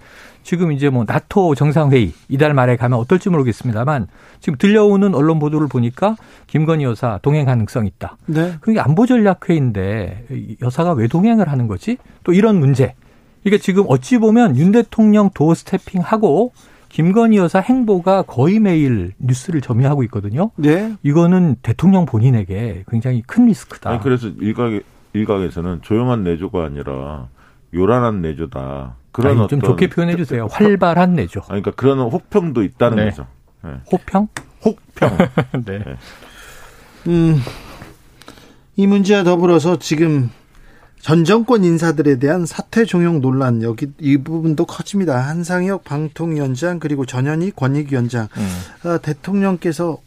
지금 이제 뭐 나토 정상회의 이달 말에 가면 어떨지 모르겠습니다만 지금 들려오는 언론 보도를 보니까 김건희 여사 동행 가능성 있다. 네. 그게 안보 전략 회의인데 이 여사가 왜 동행을 하는 거지? 또 이런 문제. 이게 지금 어찌 보면 윤 대통령 도어 스태핑하고 김건희 여사 행보가 거의 매일 뉴스를 점유하고 있거든요. 네. 이거는 대통령 본인에게 굉장히 큰 리스크다. 아니 그래서 일각 일각에서는 조용한 내조가 아니라 요란한 내조다. 그런 아니, 어떤 좀 좋게 표현해 주세요. 활발한 내죠. 아니, 그러니까 그런 혹평도 있다는 네. 거죠. 네. 호평? 혹평. 네. 음, 이 문제와 더불어서 지금 전 정권 인사들에 대한 사퇴 종용 논란 여기 이 부분도 커집니다. 한상혁 방통위원장 그리고 전현희 권익위원장 음. 아, 대통령께서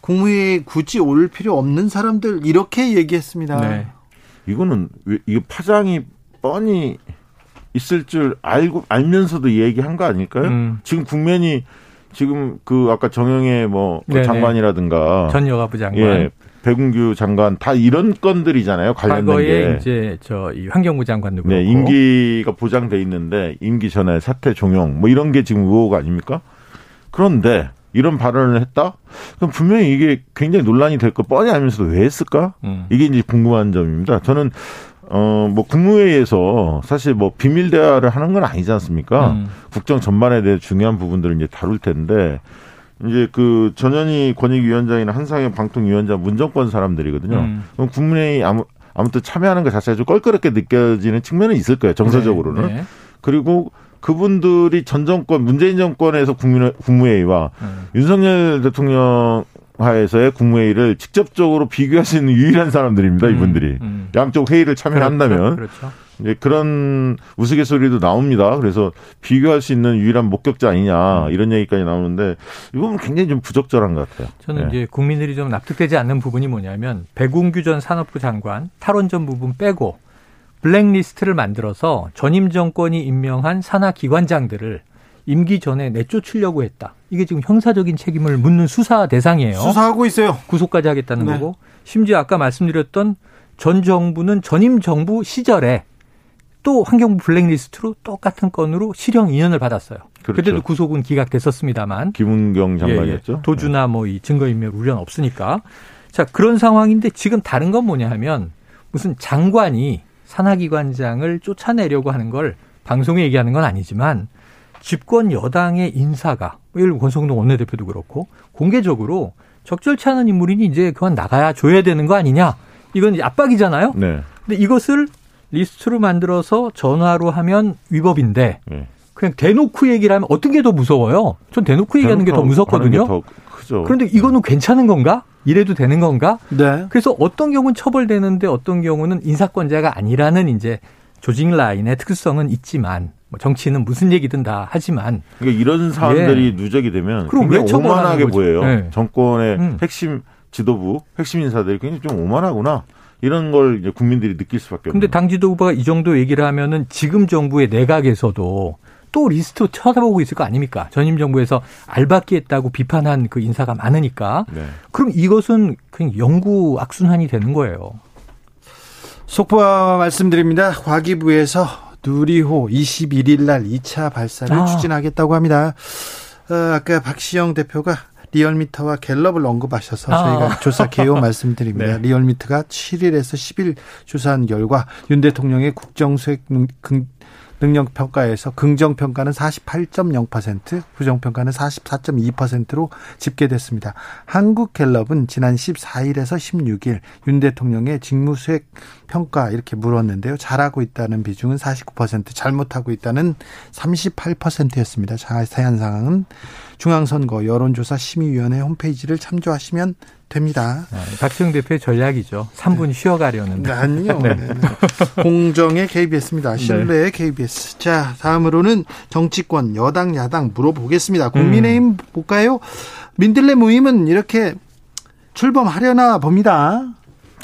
국무회의 굳이 올 필요 없는 사람들 이렇게 얘기했습니다. 네. 이거는 왜 이게 파장이 뻔히 있을 줄 알고 알면서도 얘기한 거 아닐까요? 음. 지금 국면이 지금 그 아까 정영애 뭐 네네. 장관이라든가 전 여가부 장관. 예 배군규 장관 다 이런 건들이잖아요 관련된 과거에 게. 이제 저 이 환경부 장관도 그렇고 네, 임기가 보장돼 있는데 임기 전에 사퇴 종용 뭐 이런 게 지금 의혹 아닙니까? 그런데 이런 발언을 했다? 그럼 분명히 이게 굉장히 논란이 될 거 뻔히 알면서도 왜 했을까? 음. 이게 이제 궁금한 점입니다. 저는 어뭐 국무회의에서 사실 뭐 비밀 대화를 하는 건 아니지 않습니까? 음. 국정 전반에 대해 중요한 부분들을 이제 다룰 텐데 이제 그 전현희 권익위원장이나 한상현 방통위원장 문정권 사람들이거든요. 음. 그럼 국무회의 아무 아무튼 참여하는 것 자체가 좀 껄끄럽게 느껴지는 측면은 있을 거예요. 정서적으로는. 네, 네. 그리고 그분들이 전 정권 문재인 정권에서 국민 국무회의와 음. 윤석열 대통령 하에서의 국무회의를 직접적으로 비교할 수 있는 유일한 사람들입니다. 이분들이 음. 양쪽 회의를 참여한다면 그렇죠. 그렇죠. 이제 그런 우스갯소리도 나옵니다. 그래서 비교할 수 있는 유일한 목격자 아니냐 이런 얘기까지 나오는데 이 부분 굉장히 좀 부적절한 것 같아요. 저는 네. 이제 국민들이 좀 납득되지 않는 부분이 뭐냐면 배궁규 전 산업부 장관 탈원전 부분 빼고 블랙리스트를 만들어서 전임 정권이 임명한 산하 기관장들을 임기 전에 내쫓으려고 했다. 이게 지금 형사적인 책임을 묻는 수사 대상이에요. 수사하고 있어요. 구속까지 하겠다는 네. 거고 심지어 아까 말씀드렸던 전 정부는 전임 정부 시절에 또 환경부 블랙리스트로 똑같은 건으로 실형 2년을 받았어요. 그렇죠. 그때도 구속은 기각됐었습니다만 김은경 장관이었죠. 예, 예. 도주나 뭐 이 증거인멸 우려는 없으니까. 자, 그런 상황인데 지금 다른 건 뭐냐 하면 무슨 장관이 산하기관장을 쫓아내려고 하는 걸 방송에 얘기하는 건 아니지만 집권 여당의 인사가 뭐 예를 들어 권성동 원내대표도 그렇고 공개적으로 적절치 않은 인물이니 이제 그만 나가야 줘야 되는 거 아니냐. 이건 이제 압박이잖아요. 네. 근데 이것을 리스트로 만들어서 전화로 하면 위법인데 네. 그냥 대놓고 얘기를 하면 어떤 게 더 무서워요? 전 대놓고 얘기하는 게 더 무섭거든요. 게더 크죠. 그런데 이거는 괜찮은 건가? 이래도 되는 건가? 네. 그래서 어떤 경우는 처벌되는데 어떤 경우는 인사권자가 아니라는 이제 조직 라인의 특수성은 있지만 뭐 정치는 무슨 얘기든 다 하지만 그러니까 이런 사안들이 누적이 되면 예. 그럼 왜 오만하게? 보여요. 네. 정권의 음. 핵심 지도부, 핵심 인사들이 굉장히 좀 오만하구나. 이런 걸 이제 국민들이 느낄 수밖에 없는. 근데 당 지도부가 이 정도 얘기를 하면은 지금 정부의 내각에서도 또 리스트 쳐다보고 있을 거 아닙니까? 전임 정부에서 알박기 했다고 비판한 그 인사가 많으니까. 네. 그럼 이것은 그냥 영구 악순환이 되는 거예요. 속보 하나 말씀드립니다. 과기부에서 누리호 21일 날 2차 발사를 아. 추진하겠다고 합니다. 어, 아까 박시영 대표가 리얼미터와 갤럽을 언급하셔서 아. 저희가 조사 개요 말씀드립니다. 네. 리얼미터가 7일에서 10일 조사한 결과 윤 대통령의 국정수행 능력 평가에서 긍정 평가는 48.0%, 부정 평가는 44.2%로 집계됐습니다. 한국 갤럽은 지난 14일에서 16일 윤 대통령의 직무 수행 평가 이렇게 물었는데요. 잘하고 있다는 비중은 49%, 잘못하고 있다는 38%였습니다. 자세한 사항은 중앙선거 여론조사 심의위원회 홈페이지를 참조하시면 됩니다. 네, 박지영 대표의 전략이죠. 3분 쉬어가려는. 네, 아니요. 네. 네, 네. 공정의 KBS입니다. 신뢰의 KBS. 자, 다음으로는 정치권 여당 야당 물어보겠습니다. 국민의힘 볼까요? 민들레 모임은 이렇게 출범하려나 봅니다.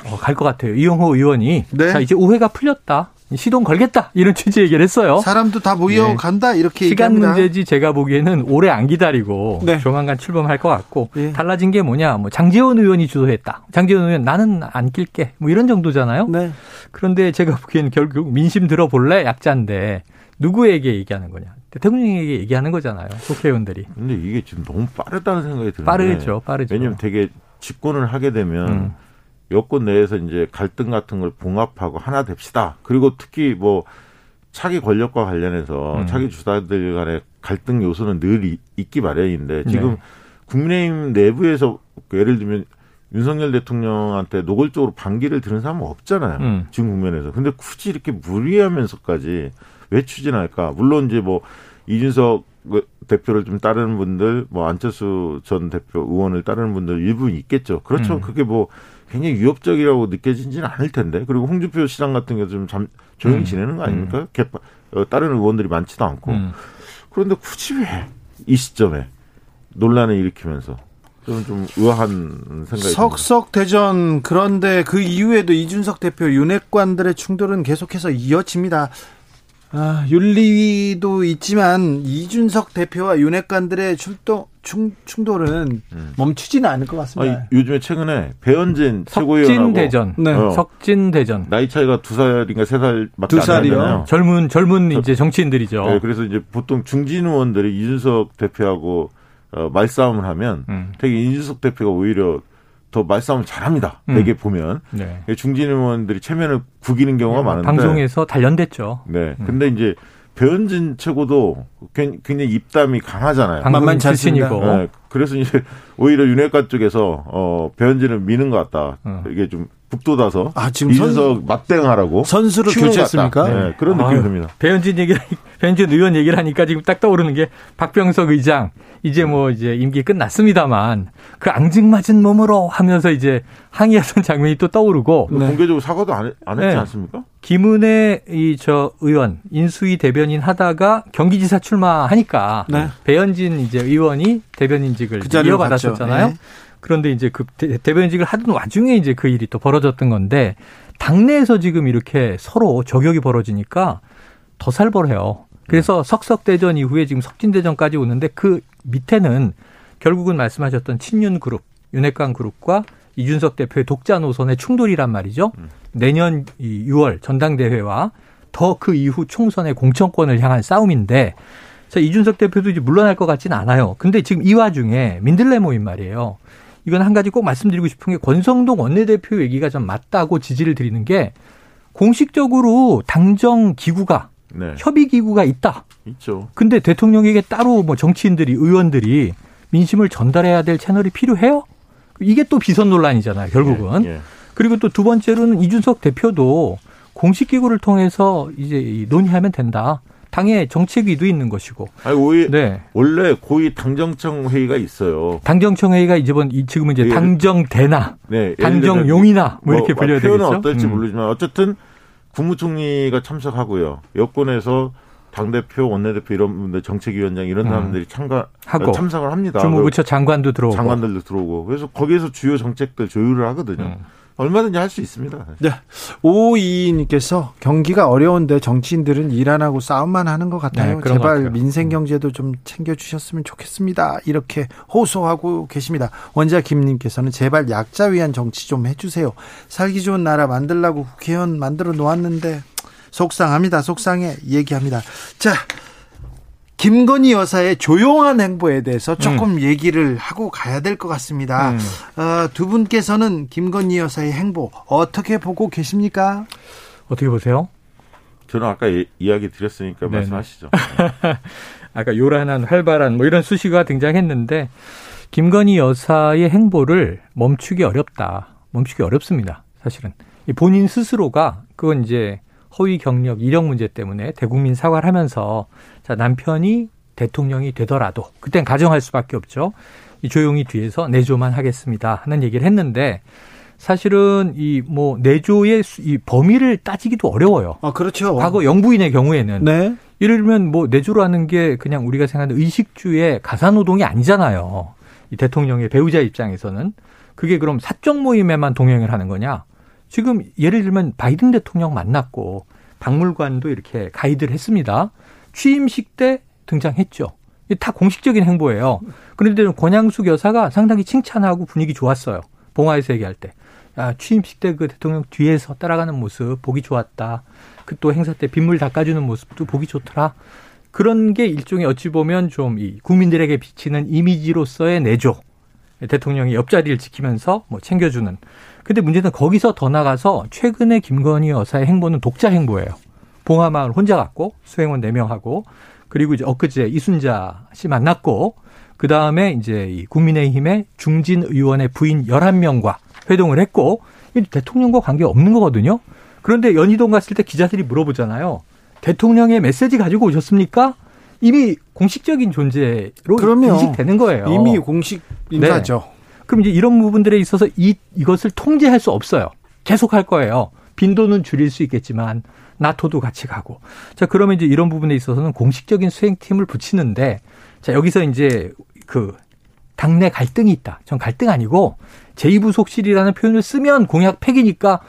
어, 갈 것 같아요. 이용호 의원이 네. 자 이제 오해가 풀렸다. 시동 걸겠다 이런 취지 얘기를 했어요. 사람도 다 모여간다 이렇게 네. 시간 얘기합니다. 문제지 제가 보기에는 오래 안 기다리고 네. 조만간 출범할 것 같고 예. 달라진 게 뭐냐 뭐 장재원 의원이 주도했다. 장재원 의원 나는 안 낄게 뭐 이런 정도잖아요. 네. 그런데 제가 보기에는 결국 민심 들어볼래 약자인데 누구에게 얘기하는 거냐? 대통령에게 얘기하는 거잖아요. 국회의원들이 근데 이게 지금 너무 빠르다는 생각이 드는데. 빠르죠, 빠르죠. 왜냐면 되게 집권을 하게 되면 음. 여권 내에서 이제 갈등 같은 걸 봉합하고 하나 됩시다. 그리고 특히 뭐 차기 권력과 관련해서 음. 차기 주자들 간의 갈등 요소는 늘 이- 있기 마련인데 지금 네. 국민의힘 내부에서 그 예를 들면 윤석열 대통령한테 노골적으로 반기를 드는 사람은 없잖아요. 음. 지금 국면에서. 근데 굳이 이렇게 무리하면서까지 왜 추진할까? 물론 이제 뭐 이준석 대표를 좀 따르는 분들, 뭐 안철수 전 대표 의원을 따르는 분들 일부 있겠죠. 그렇죠. 음. 그게 뭐 굉장히 위협적이라고 느껴지지는 않을 텐데. 그리고 홍준표 시장 같은 경우 좀 잠, 조용히 음. 지내는 거 아닙니까? 개파, 어, 다른 의원들이 많지도 않고. 음. 그런데 굳이 왜 이 시점에 논란을 일으키면서 좀, 좀 의아한 생각이. 석석 대전 그런데 그 이후에도 이준석 대표 윤핵관들의 충돌은 계속해서 이어집니다. 아, 윤리도 있지만 이준석 대표와 윤핵관들의 출동 충, 충돌은 음. 멈추지는 않을 것 같습니다. 아니, 요즘에 최근에 배현진 석진 최고위원하고 대전, 네. 어. 석진 대전. 나이 차이가 두 살인가 세 살밖에 두안 살이요? 젊은 젊은 이제 정치인들이죠. 네, 그래서 이제 보통 중진 의원들이 이준석 대표하고 어, 말싸움을 하면 음. 되게 이준석 대표가 오히려 더 말싸움을 잘합니다. 음. 되게 보면 네. 중진 의원들이 체면을 구기는 경우가 많은데 방송에서 단련됐죠. 네. 근데 이제 배현진 최고도 굉- 굉장히 입담이 강하잖아요. 방송 만만치 않습니다. 출신이고. 네, 그래서 이제 오히려 윤핵관 쪽에서 어 배현진을 미는 것 같다. 어. 이게 좀 북돋아서 아, 지금 선- 이준석 맞대응하라고 선수를 교체했습니까? 네, 그런 느낌이 듭니다. 배현진 얘기, 배현진 의원 얘기를 하니까 지금 딱 떠오르는 게 박병석 의장 이제 뭐 이제 임기 끝났습니다만 그 앙증맞은 몸으로 하면서 이제 항의하던 장면이 또 떠오르고 네. 공개적으로 사과도 안, 했, 안 했지 네. 않습니까? 김은혜 이 저 의원 인수위 대변인 하다가 경기지사 출마하니까 네. 배현진 이제 의원이 대변인직을 그 자리로 이어받았었잖아요. 네. 그런데 이제 그 대- 대변인직을 하던 와중에 이제 그 일이 또 벌어졌던 건데 당내에서 지금 이렇게 서로 저격이 벌어지니까 더 살벌해요. 그래서 석석대전 이후에 지금 석진대전까지 오는데 그 밑에는 결국은 말씀하셨던 친윤 그룹, 윤핵관 그룹과 이준석 대표의 독자 노선의 충돌이란 말이죠. 내년 이 6월 전당대회와 더 그 이후 총선의 공천권을 향한 싸움인데 자, 이준석 대표도 이제 물러날 것 같지는 않아요. 근데 지금 이 와중에 민들레 모임 말이에요. 이건 한 가지 꼭 말씀드리고 싶은 게 권성동 원내대표 얘기가 좀 맞다고 지지를 드리는 게 공식적으로 당정 기구가 네. 협의 기구가 있다. 있죠. 근데 대통령에게 따로 뭐 정치인들이 의원들이 민심을 전달해야 될 채널이 필요해요? 이게 또 비선 논란이잖아요, 결국은. 예, 예. 그리고 또 두 번째로는 이준석 대표도 공식 기구를 통해서 이제 이 논의하면 된다. 당의 정책위도 있는 것이고. 아니, 오히, 네. 원래 고위 당정청 회의가 있어요. 당정청 회의가 이번 이 지금은 이제 예. 당정대나 네. 당정용이나 뭐 이렇게 뭐 불려야 표현은 되겠죠. 어떨지 음. 모르지만 어쨌든 국무총리가 참석하고요. 여권에서 당대표, 원내대표 이런 분들, 정책위원장 이런 음. 사람들이 참가 하고 참석을 합니다. 주무부처 장관도 들어오고. 장관들도 들어오고 그래서 거기에서 주요 정책들 조율을 하거든요. 음. 얼마든지 할 수 있습니다. 네. 오이님께서 경기가 어려운데 정치인들은 일 안 하고 싸움만 하는 것 같아요. 네, 것 제발 같아요. 민생 경제도 좀 챙겨주셨으면 좋겠습니다. 이렇게 호소하고 계십니다. 원자 김님께서는 제발 약자 위한 정치 좀 해주세요. 살기 좋은 나라 만들라고 국회의원 만들어 놓았는데 속상합니다. 속상해 얘기합니다. 자. 김건희 여사의 조용한 행보에 대해서 조금 얘기를 하고 가야 될 것 같습니다. 음. 어, 두 분께서는 김건희 여사의 행보 어떻게 보고 계십니까? 어떻게 보세요? 저는 아까 예- 이야기 드렸으니까 네네. 말씀하시죠. 아까 요란한 활발한 뭐 이런 수식어가 등장했는데 김건희 여사의 행보를 멈추기 어렵다. 멈추기 어렵습니다. 사실은 이 본인 스스로가 그건 이제 허위 경력 이력 문제 때문에 대국민 사과를 하면서 자 남편이 대통령이 되더라도 그땐 가정할 수밖에 없죠. 이 조용히 뒤에서 내조만 하겠습니다 하는 얘기를 했는데 사실은 이 뭐 내조의 수- 이 범위를 따지기도 어려워요. 아, 그렇죠. 과거 영부인의 경우에는 네. 예를 들면 뭐 내조라는 게 그냥 우리가 생각하는 의식주의 가사노동이 아니잖아요. 이 대통령의 배우자 입장에서는. 그게 그럼 사적 모임에만 동행을 하는 거냐? 지금 예를 들면 바이든 대통령 만났고 박물관도 이렇게 가이드를 했습니다. 취임식 때 등장했죠. 이게 다 공식적인 행보예요. 그런데 권양숙 여사가 상당히 칭찬하고 분위기 좋았어요. 봉화에서 얘기할 때. 야, 취임식 때 그 대통령 뒤에서 따라가는 모습 보기 좋았다. 그 또 행사 때 빗물 닦아주는 모습도 보기 좋더라. 그런 게 일종의 어찌 보면 좀 이 국민들에게 비치는 이미지로서의 내조. 대통령이 옆자리를 지키면서 뭐 챙겨주는. 근데 문제는 거기서 더 나가서 최근에 김건희 여사의 행보는 독자 행보예요. 봉화마을 혼자 갔고 수행원 4명하고 그리고 이제 엊그제 이순자 씨 만났고 그 다음에 이제 이 국민의힘의 중진 의원의 부인 11명과 회동을 했고 이 대통령과 관계 없는 거거든요. 그런데 연희동 갔을 때 기자들이 물어보잖아요. 대통령의 메시지 가지고 오셨습니까? 이미 공식적인 존재로 그럼요. 인식되는 거예요. 이미 공식 인사죠. 그럼 이제 이런 부분들에 있어서 이 이것을 통제할 수 없어요. 계속 할 거예요. 빈도는 줄일 수 있겠지만 나토도 같이 가고. 자, 그러면 이제 이런 부분에 있어서는 공식적인 수행팀을 붙이는데 자, 여기서 이제 그 당내 갈등이 있다. 전 갈등 아니고 제2부속실이라는 표현을 쓰면 공약 폐기니까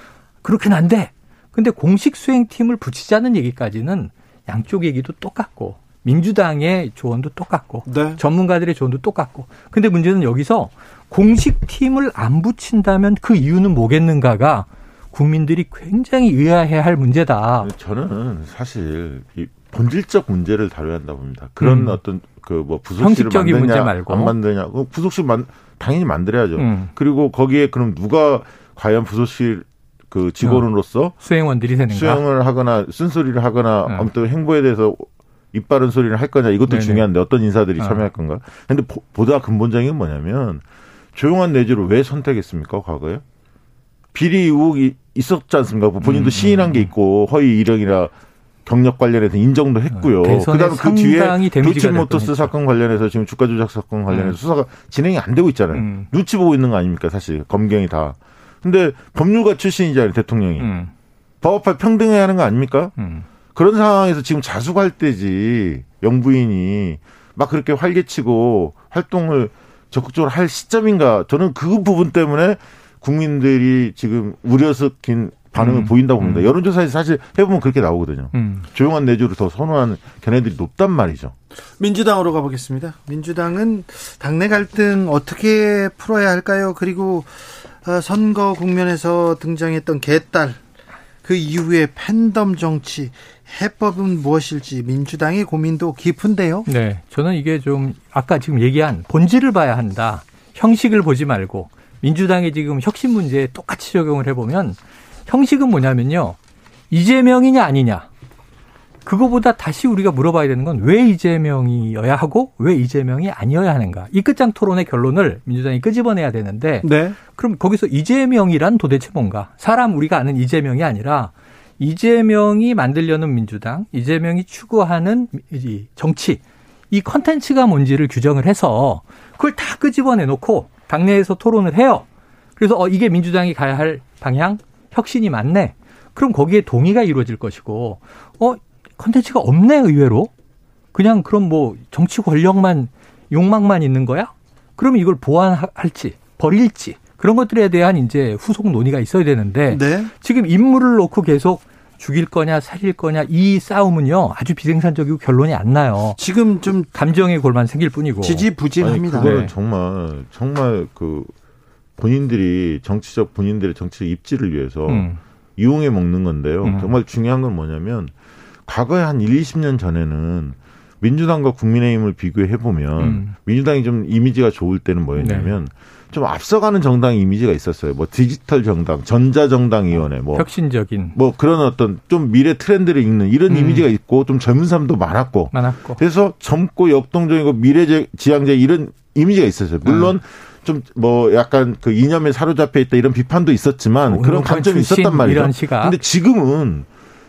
그렇게는 안 돼. 근데 공식 수행팀을 붙이자는 얘기까지는 양쪽 얘기도 똑같고 민주당의 조언도 똑같고 네. 전문가들의 조언도 똑같고. 근데 문제는 여기서 공식 팀을 안 붙인다면 그 이유는 뭐겠는가가 국민들이 굉장히 의아해 할 문제다. 저는 사실 이 본질적 문제를 다뤄야 한다 봅니다. 그런 음. 어떤 그 뭐 부속실을 형식적인 만드냐 문제 말고. 안 만드냐. 그 부속실 만 당연히 만들어야죠. 음. 그리고 거기에 그럼 누가 과연 부속실 그 직원으로서 수행원들이 되는가? 수행을 하거나 쓴소리를 하거나 음. 아무튼 행보에 대해서 입 바른 소리를 할 거냐 이것도 네네. 중요한데 어떤 인사들이 어. 참여할 건가. 근데 보- 보다 근본적인 건 뭐냐면 조용한 내주를 왜 선택했습니까 과거에? 비리 의혹이 있었지 않습니까? 본인도 음, 시인한 게 있고 허위 이력이나 경력 관련해서 인정도 했고요. 어, 대선에 그다음에 그 뒤에 됐던 사건 관련해서 지금 주가 조작 사건 관련해서 음. 수사가 진행이 안 되고 있잖아요. 음. 눈치 보고 있는 거 아닙니까 사실 검경이 다. 근데 법률가 출신이잖아요 대통령이. 음, 법업할 평등해야 하는 거 아닙니까? 음. 그런 상황에서 지금 자숙할 때지 영부인이 막 그렇게 활개치고 활동을 적극적으로 할 시점인가 저는 그 부분 때문에 국민들이 지금 우려 섞인 반응을 음. 보인다고 봅니다. 음. 여론조사에서 사실 해보면 그렇게 나오거든요. 음. 조용한 내조를 더 선호하는 견해들이 높단 말이죠. 민주당으로 가보겠습니다. 민주당은 당내 갈등 어떻게 풀어야 할까요? 그리고 어, 선거 국면에서 등장했던 개딸 그 이후에 팬덤 정치 해법은 무엇일지 민주당의 고민도 깊은데요. 네, 저는 이게 좀 아까 지금 얘기한 본질을 봐야 한다. 형식을 보지 말고 민주당의 지금 혁신 문제에 똑같이 적용을 해보면 형식은 뭐냐면요. 이재명이냐 아니냐. 그거보다 다시 우리가 물어봐야 되는 건 왜 이재명이어야 하고 왜 이재명이 아니어야 하는가. 이 끝장 토론의 결론을 민주당이 끄집어내야 되는데 네. 그럼 거기서 이재명이란 도대체 뭔가? 사람 우리가 아는 이재명이 아니라 이재명이 만들려는 민주당, 이재명이 추구하는 이 정치, 이 컨텐츠가 뭔지를 규정을 해서 그걸 다 끄집어내 놓고 당내에서 토론을 해요. 그래서 어 이게 민주당이 가야 할 방향, 혁신이 맞네. 그럼 거기에 동의가 이루어질 것이고 어 컨텐츠가 없네 의외로. 그냥 그럼 뭐 정치 권력만 욕망만 있는 거야? 그러면 이걸 보완할지 버릴지 그런 것들에 대한 이제 후속 논의가 있어야 되는데 네. 지금 인물을 놓고 계속 죽일 거냐 살릴 거냐 이 싸움은요 아주 비생산적이고 결론이 안 나요. 지금 좀 감정의 골만 생길 뿐이고. 지지부진합니다. 그거는 네. 정말 정말 그 본인들이 정치적 본인들의 정치적 입지를 위해서 음. 이용해 먹는 건데요. 음. 정말 중요한 건 뭐냐면 과거에 한 1, 20년 전에는 민주당과 국민의힘을 비교해 보면 음. 민주당이 좀 이미지가 좋을 때는 뭐였냐면 좀 앞서가는 정당 이미지가 있었어요. 뭐 디지털 정당, 전자 정당 위원회, 뭐, 혁신적인 뭐 그런 어떤 좀 미래 트렌드를 읽는 이런 음. 이미지가 있고 좀 젊은 사람도 많았고 많았고. 그래서 젊고 역동적이고 미래 지향적 이런 이미지가 있었어요. 물론 음. 좀뭐 약간 그 이념에 사로잡혀 있다 이런 비판도 있었지만 그런 관점이 있었단 말이죠. 이런 시각. 근데 지금은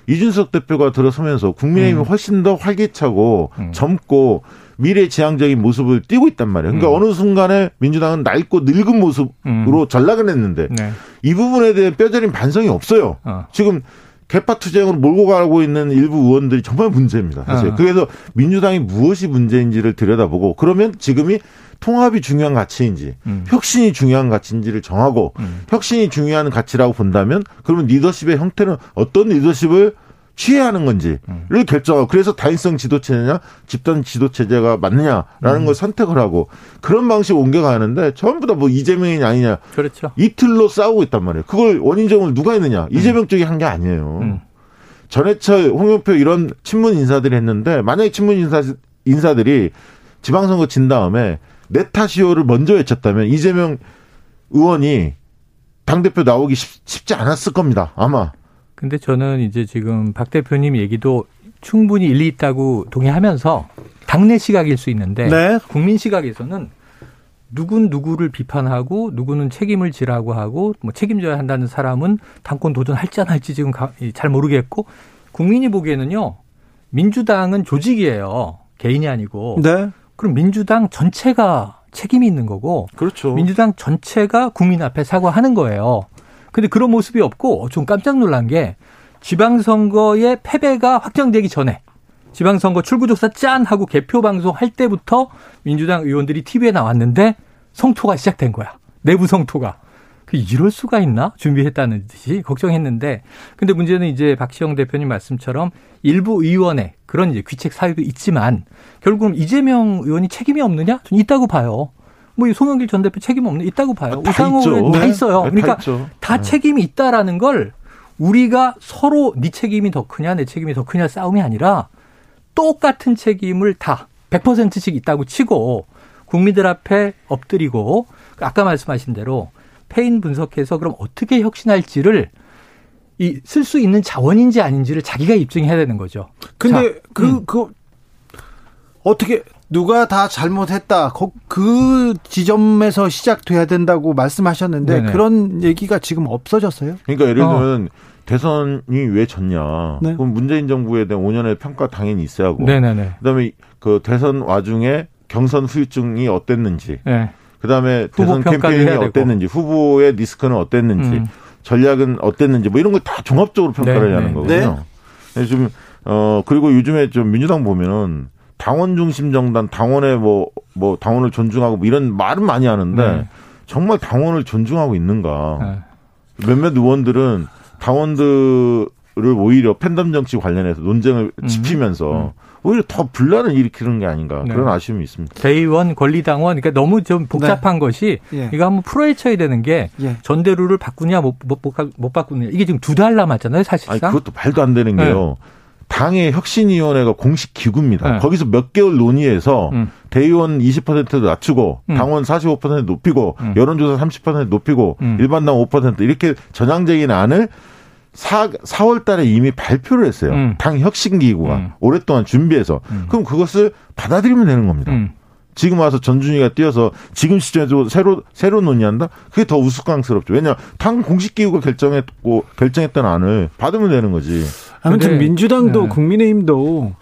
이준석 대표가 들어서면서 국민의힘이 음. 훨씬 더 활기차고 음. 젊고 미래지향적인 모습을 띠고 있단 말이에요. 그러니까 음. 어느 순간에 민주당은 낡고 늙은 모습으로 전락을 했는데 네. 이 부분에 대한 뼈저린 반성이 없어요. 어. 지금 개파 투쟁으로 몰고 가고 있는 일부 의원들이 정말 문제입니다. 사실. 어. 그래서 민주당이 무엇이 문제인지를 들여다보고 그러면 지금이 통합이 중요한 가치인지 음. 혁신이 중요한 가치인지를 정하고 음. 혁신이 중요한 가치라고 본다면 그러면 리더십의 형태는 어떤 리더십을 취해야 하는 건지를 음. 결정하고 그래서 다인성 지도체냐 집단 지도체제가 맞느냐라는 음. 걸 선택을 하고 그런 방식 옮겨가는데 전부 다 뭐 이재명이냐 아니냐 그렇죠. 이틀로 싸우고 있단 말이에요. 그걸 원인점을 누가 했느냐 이재명 쪽이 한 게 아니에요. 음. 전해철, 홍영표 이런 친문 인사들이 했는데 만약에 친문 인사 인사들이 지방선거 진 다음에 내 탓이요를 먼저 외쳤다면 이재명 의원이 당 대표 나오기 쉽, 쉽지 않았을 겁니다. 아마. 근데 저는 이제 지금 박 대표님 얘기도 충분히 일리 있다고 동의하면서 당내 시각일 수 있는데 네. 국민 시각에서는 누군 누구를 비판하고 누구는 책임을 지라고 하고 뭐 책임져야 한다는 사람은 당권 도전할지 안 할지 지금 가- 잘 모르겠고 국민이 보기에는요 민주당은 조직이에요 개인이 아니고 네. 그럼 민주당 전체가 책임이 있는 거고 그렇죠. 민주당 전체가 국민 앞에 사과하는 거예요. 근데 그런 모습이 없고 좀 깜짝 놀란 게 지방선거의 패배가 확정되기 전에 지방선거 출구조사 짠 하고 개표 방송 할 때부터 민주당 의원들이 TV에 나왔는데 성토가 시작된 거야. 내부 성토가. 그 이럴 수가 있나? 준비했다는 듯이 걱정했는데 근데 문제는 이제 박시영 대표님 말씀처럼 일부 의원의 그런 이제 귀책 사유도 있지만 결국은 이재명 의원이 책임이 없느냐? 전 있다고 봐요. 뭐이 송영길 전 대표 책임 없는 있다고 봐요. 다 우상호. 의원 다 네. 있어요. 다 그러니까 있죠. 다 네. 책임이 있다라는 걸 우리가 서로 네 책임이 더 크냐 내 책임이 더 크냐 싸움이 아니라 똑같은 책임을 다 100%씩 있다고 치고 국민들 앞에 엎드리고 아까 말씀하신 대로 패인 분석해서 그럼 어떻게 혁신할지를 이 쓸 수 있는 자원인지 아닌지를 자기가 입증해야 되는 거죠. 근데 자, 그, 음. 그, 어떻게, 누가 다 잘못했다. 거- 그 지점에서 시작돼야 된다고 말씀하셨는데 네네. 그런 얘기가 지금 없어졌어요? 그러니까 예를 어. 들면 대선이 왜 졌냐. 네. 그럼 문재인 정부에 대한 5년의 평가 당연히 있어야 하고. 네네네. 그다음에 그 대선 와중에 경선 후유증이 어땠는지. 네. 그다음에 후보 대선 캠페인이. 어땠는지, 후보의 리스크는 어땠는지, 음. 전략은 어땠는지, 뭐 이런 걸 다 종합적으로 평가를 네, 해야 하는 네. 거거든요. 그래서 좀, 어, 그리고 요즘에 좀 민주당 보면은 당원 중심 정당, 당원의 뭐, 뭐, 당원을 존중하고 뭐 이런 말은 많이 하는데 네. 정말 당원을 존중하고 있는가. 네. 몇몇 의원들은 당원들을 오히려 팬덤 정치 관련해서 논쟁을 음. 짚히면서 오히려 더 분란을 일으키는 게 아닌가 네. 그런 아쉬움이 있습니다. 대의원, 권리당원, 그러니까 너무 좀 복잡한 것이 예. 이거 한번 풀어헤쳐야 되는 게 예. 전대루를 바꾸냐 못, 못, 못, 못 바꾸느냐 이게 지금 두 달 남았잖아요 아니 사실상. 그것도 말도 안 되는 게요. 당의 혁신위원회가 공식 기구입니다. 네. 거기서 몇 개월 논의해서 음. 대의원 20%도 낮추고 음. 당원 45% 높이고 음. 여론조사 30% 높이고 음. 일반당 5% 이렇게 전향적인 안을 4, 4월 달에 이미 발표를 했어요. 음. 당 혁신기구가 음. 오랫동안 준비해서 음. 그럼 그것을 받아들이면 되는 겁니다. 음. 지금 와서 전준희가 뛰어서 지금 시점에서 새로 새로 논의한다? 그게 더 우스꽝스럽죠. 왜냐 당 공식 기구가 결정했고 결정했던 안을 받으면 되는 거지. 아무튼 민주당도 네. 국민의힘도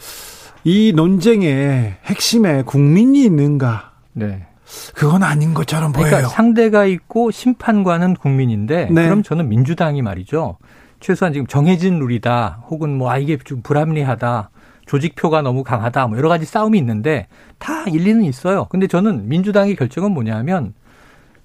이 논쟁의 핵심에 국민이 있는가? 네. 그건 아닌 것처럼 보여요. 그러니까 상대가 있고 심판관은 국민인데 네. 그럼 저는 민주당이 말이죠. 최소한 지금 정해진 룰이다. 혹은 뭐 아 이게 좀 불합리하다. 조직표가 너무 강하다. 뭐 여러 가지 싸움이 있는데 다 일리는 있어요. 근데 저는 민주당의 결정은 뭐냐면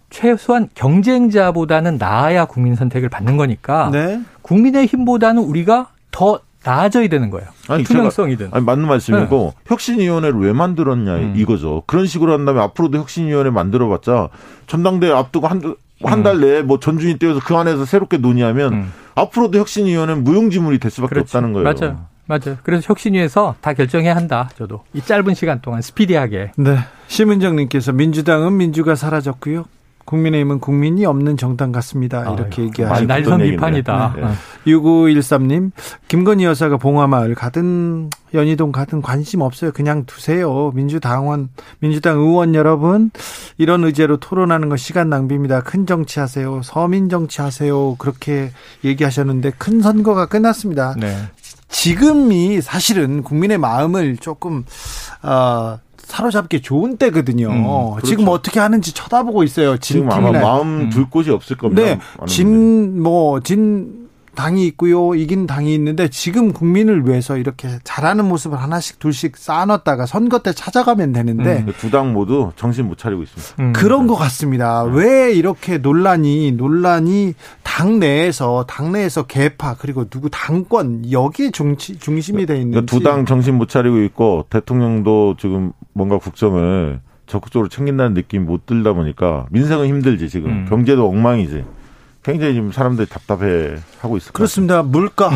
최소한 경쟁자보다는 나아야 국민 선택을 받는 거니까 네. 국민의 힘보다는 우리가 더 나아져야 되는 거예요. 아니, 투명성이든. 아니 맞는 말씀이고 혁신위원회를 왜 만들었냐 네. 음. 이거죠. 그런 식으로 한다면 앞으로도 혁신위원회 만들어봤자 전당대회 앞두고 한한 음. 달 내에 뭐 전준이 떼어서 그 안에서 새롭게 논의하면 음. 앞으로도 혁신위원회는 무용지물이 될 수밖에 그렇지. 없다는 거예요. 맞아요. 맞아요. 그래서 혁신위에서 다 결정해야 한다. 저도 이 짧은 시간 동안 스피디하게. 네. 심은정님께서 민주당은 민주가 사라졌고요. 국민의힘은 국민이 없는 정당 같습니다. 이렇게 아유, 얘기하시고. 날- 날선 비판이다. 얘기인데. 네. 6513님, 김건희 여사가 봉화마을 가든 연희동 가든 관심 없어요. 그냥 두세요. 민주당원, 민주당 의원 여러분, 이런 의제로 토론하는 거 시간 낭비입니다. 큰 정치하세요. 서민 정치하세요. 그렇게 얘기하셨는데 큰 선거가 끝났습니다. 네. 지금이 사실은 국민의 마음을 조금 어, 사로잡기 좋은 때거든요. 음, 그렇죠. 지금 어떻게 하는지 쳐다보고 있어요. 진 지금 아마. 마음 음. 둘 곳이 없을 겁니다. 네. 진, 뭐, 진, 당이 있고요. 이긴 당이 있는데 지금 국민을 위해서 이렇게 잘하는 모습을 하나씩 둘씩 쌓아놨다가 선거 때 찾아가면 되는데 두당 모두 정신 못 차리고 있습니다. 음. 그런 것 같습니다. 왜 이렇게 논란이 논란이 당 내에서 당 내에서 개파 그리고 누구 당권 여기에 중치, 중심이 돼 있는지 두 당 정신 못 차리고 있고 대통령도 지금 뭔가 국정을 적극적으로 챙긴다는 느낌이 못 들다 보니까 민생은 힘들지 지금 음. 경제도 엉망이지 굉장히 지금 사람들이 답답해 하고 있을 것 그렇습니다. 물가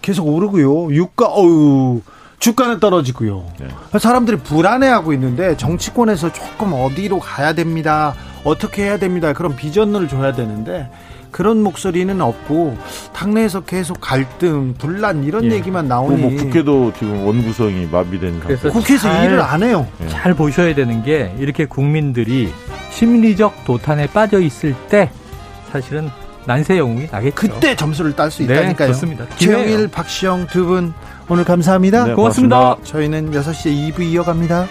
계속 오르고요. 유가 어유 주가는 떨어지고요. 네. 사람들이 불안해하고 있는데 정치권에서 조금 어디로 가야 됩니다. 어떻게 해야 됩니다. 그런 비전을 줘야 되는데 그런 목소리는 없고 당내에서 계속 갈등, 분란 이런 예. 얘기만. 나오니 뭐, 뭐 국회도 지금 원구성이 마비된 상태. 국회에서 잘- 일을 안 해요. 잘 보셔야 되는 게 이렇게 국민들이 심리적 도탄에 빠져 있을 때 사실은 난세 영웅이 나겠죠. 그때 점수를 딸수 네, 있다니까요. 좋습니다. 최영일. 박시영 두 분 오늘 감사합니다. 네, 고맙습니다. 고맙습니다. 저희는 6시에 2부 이어갑니다.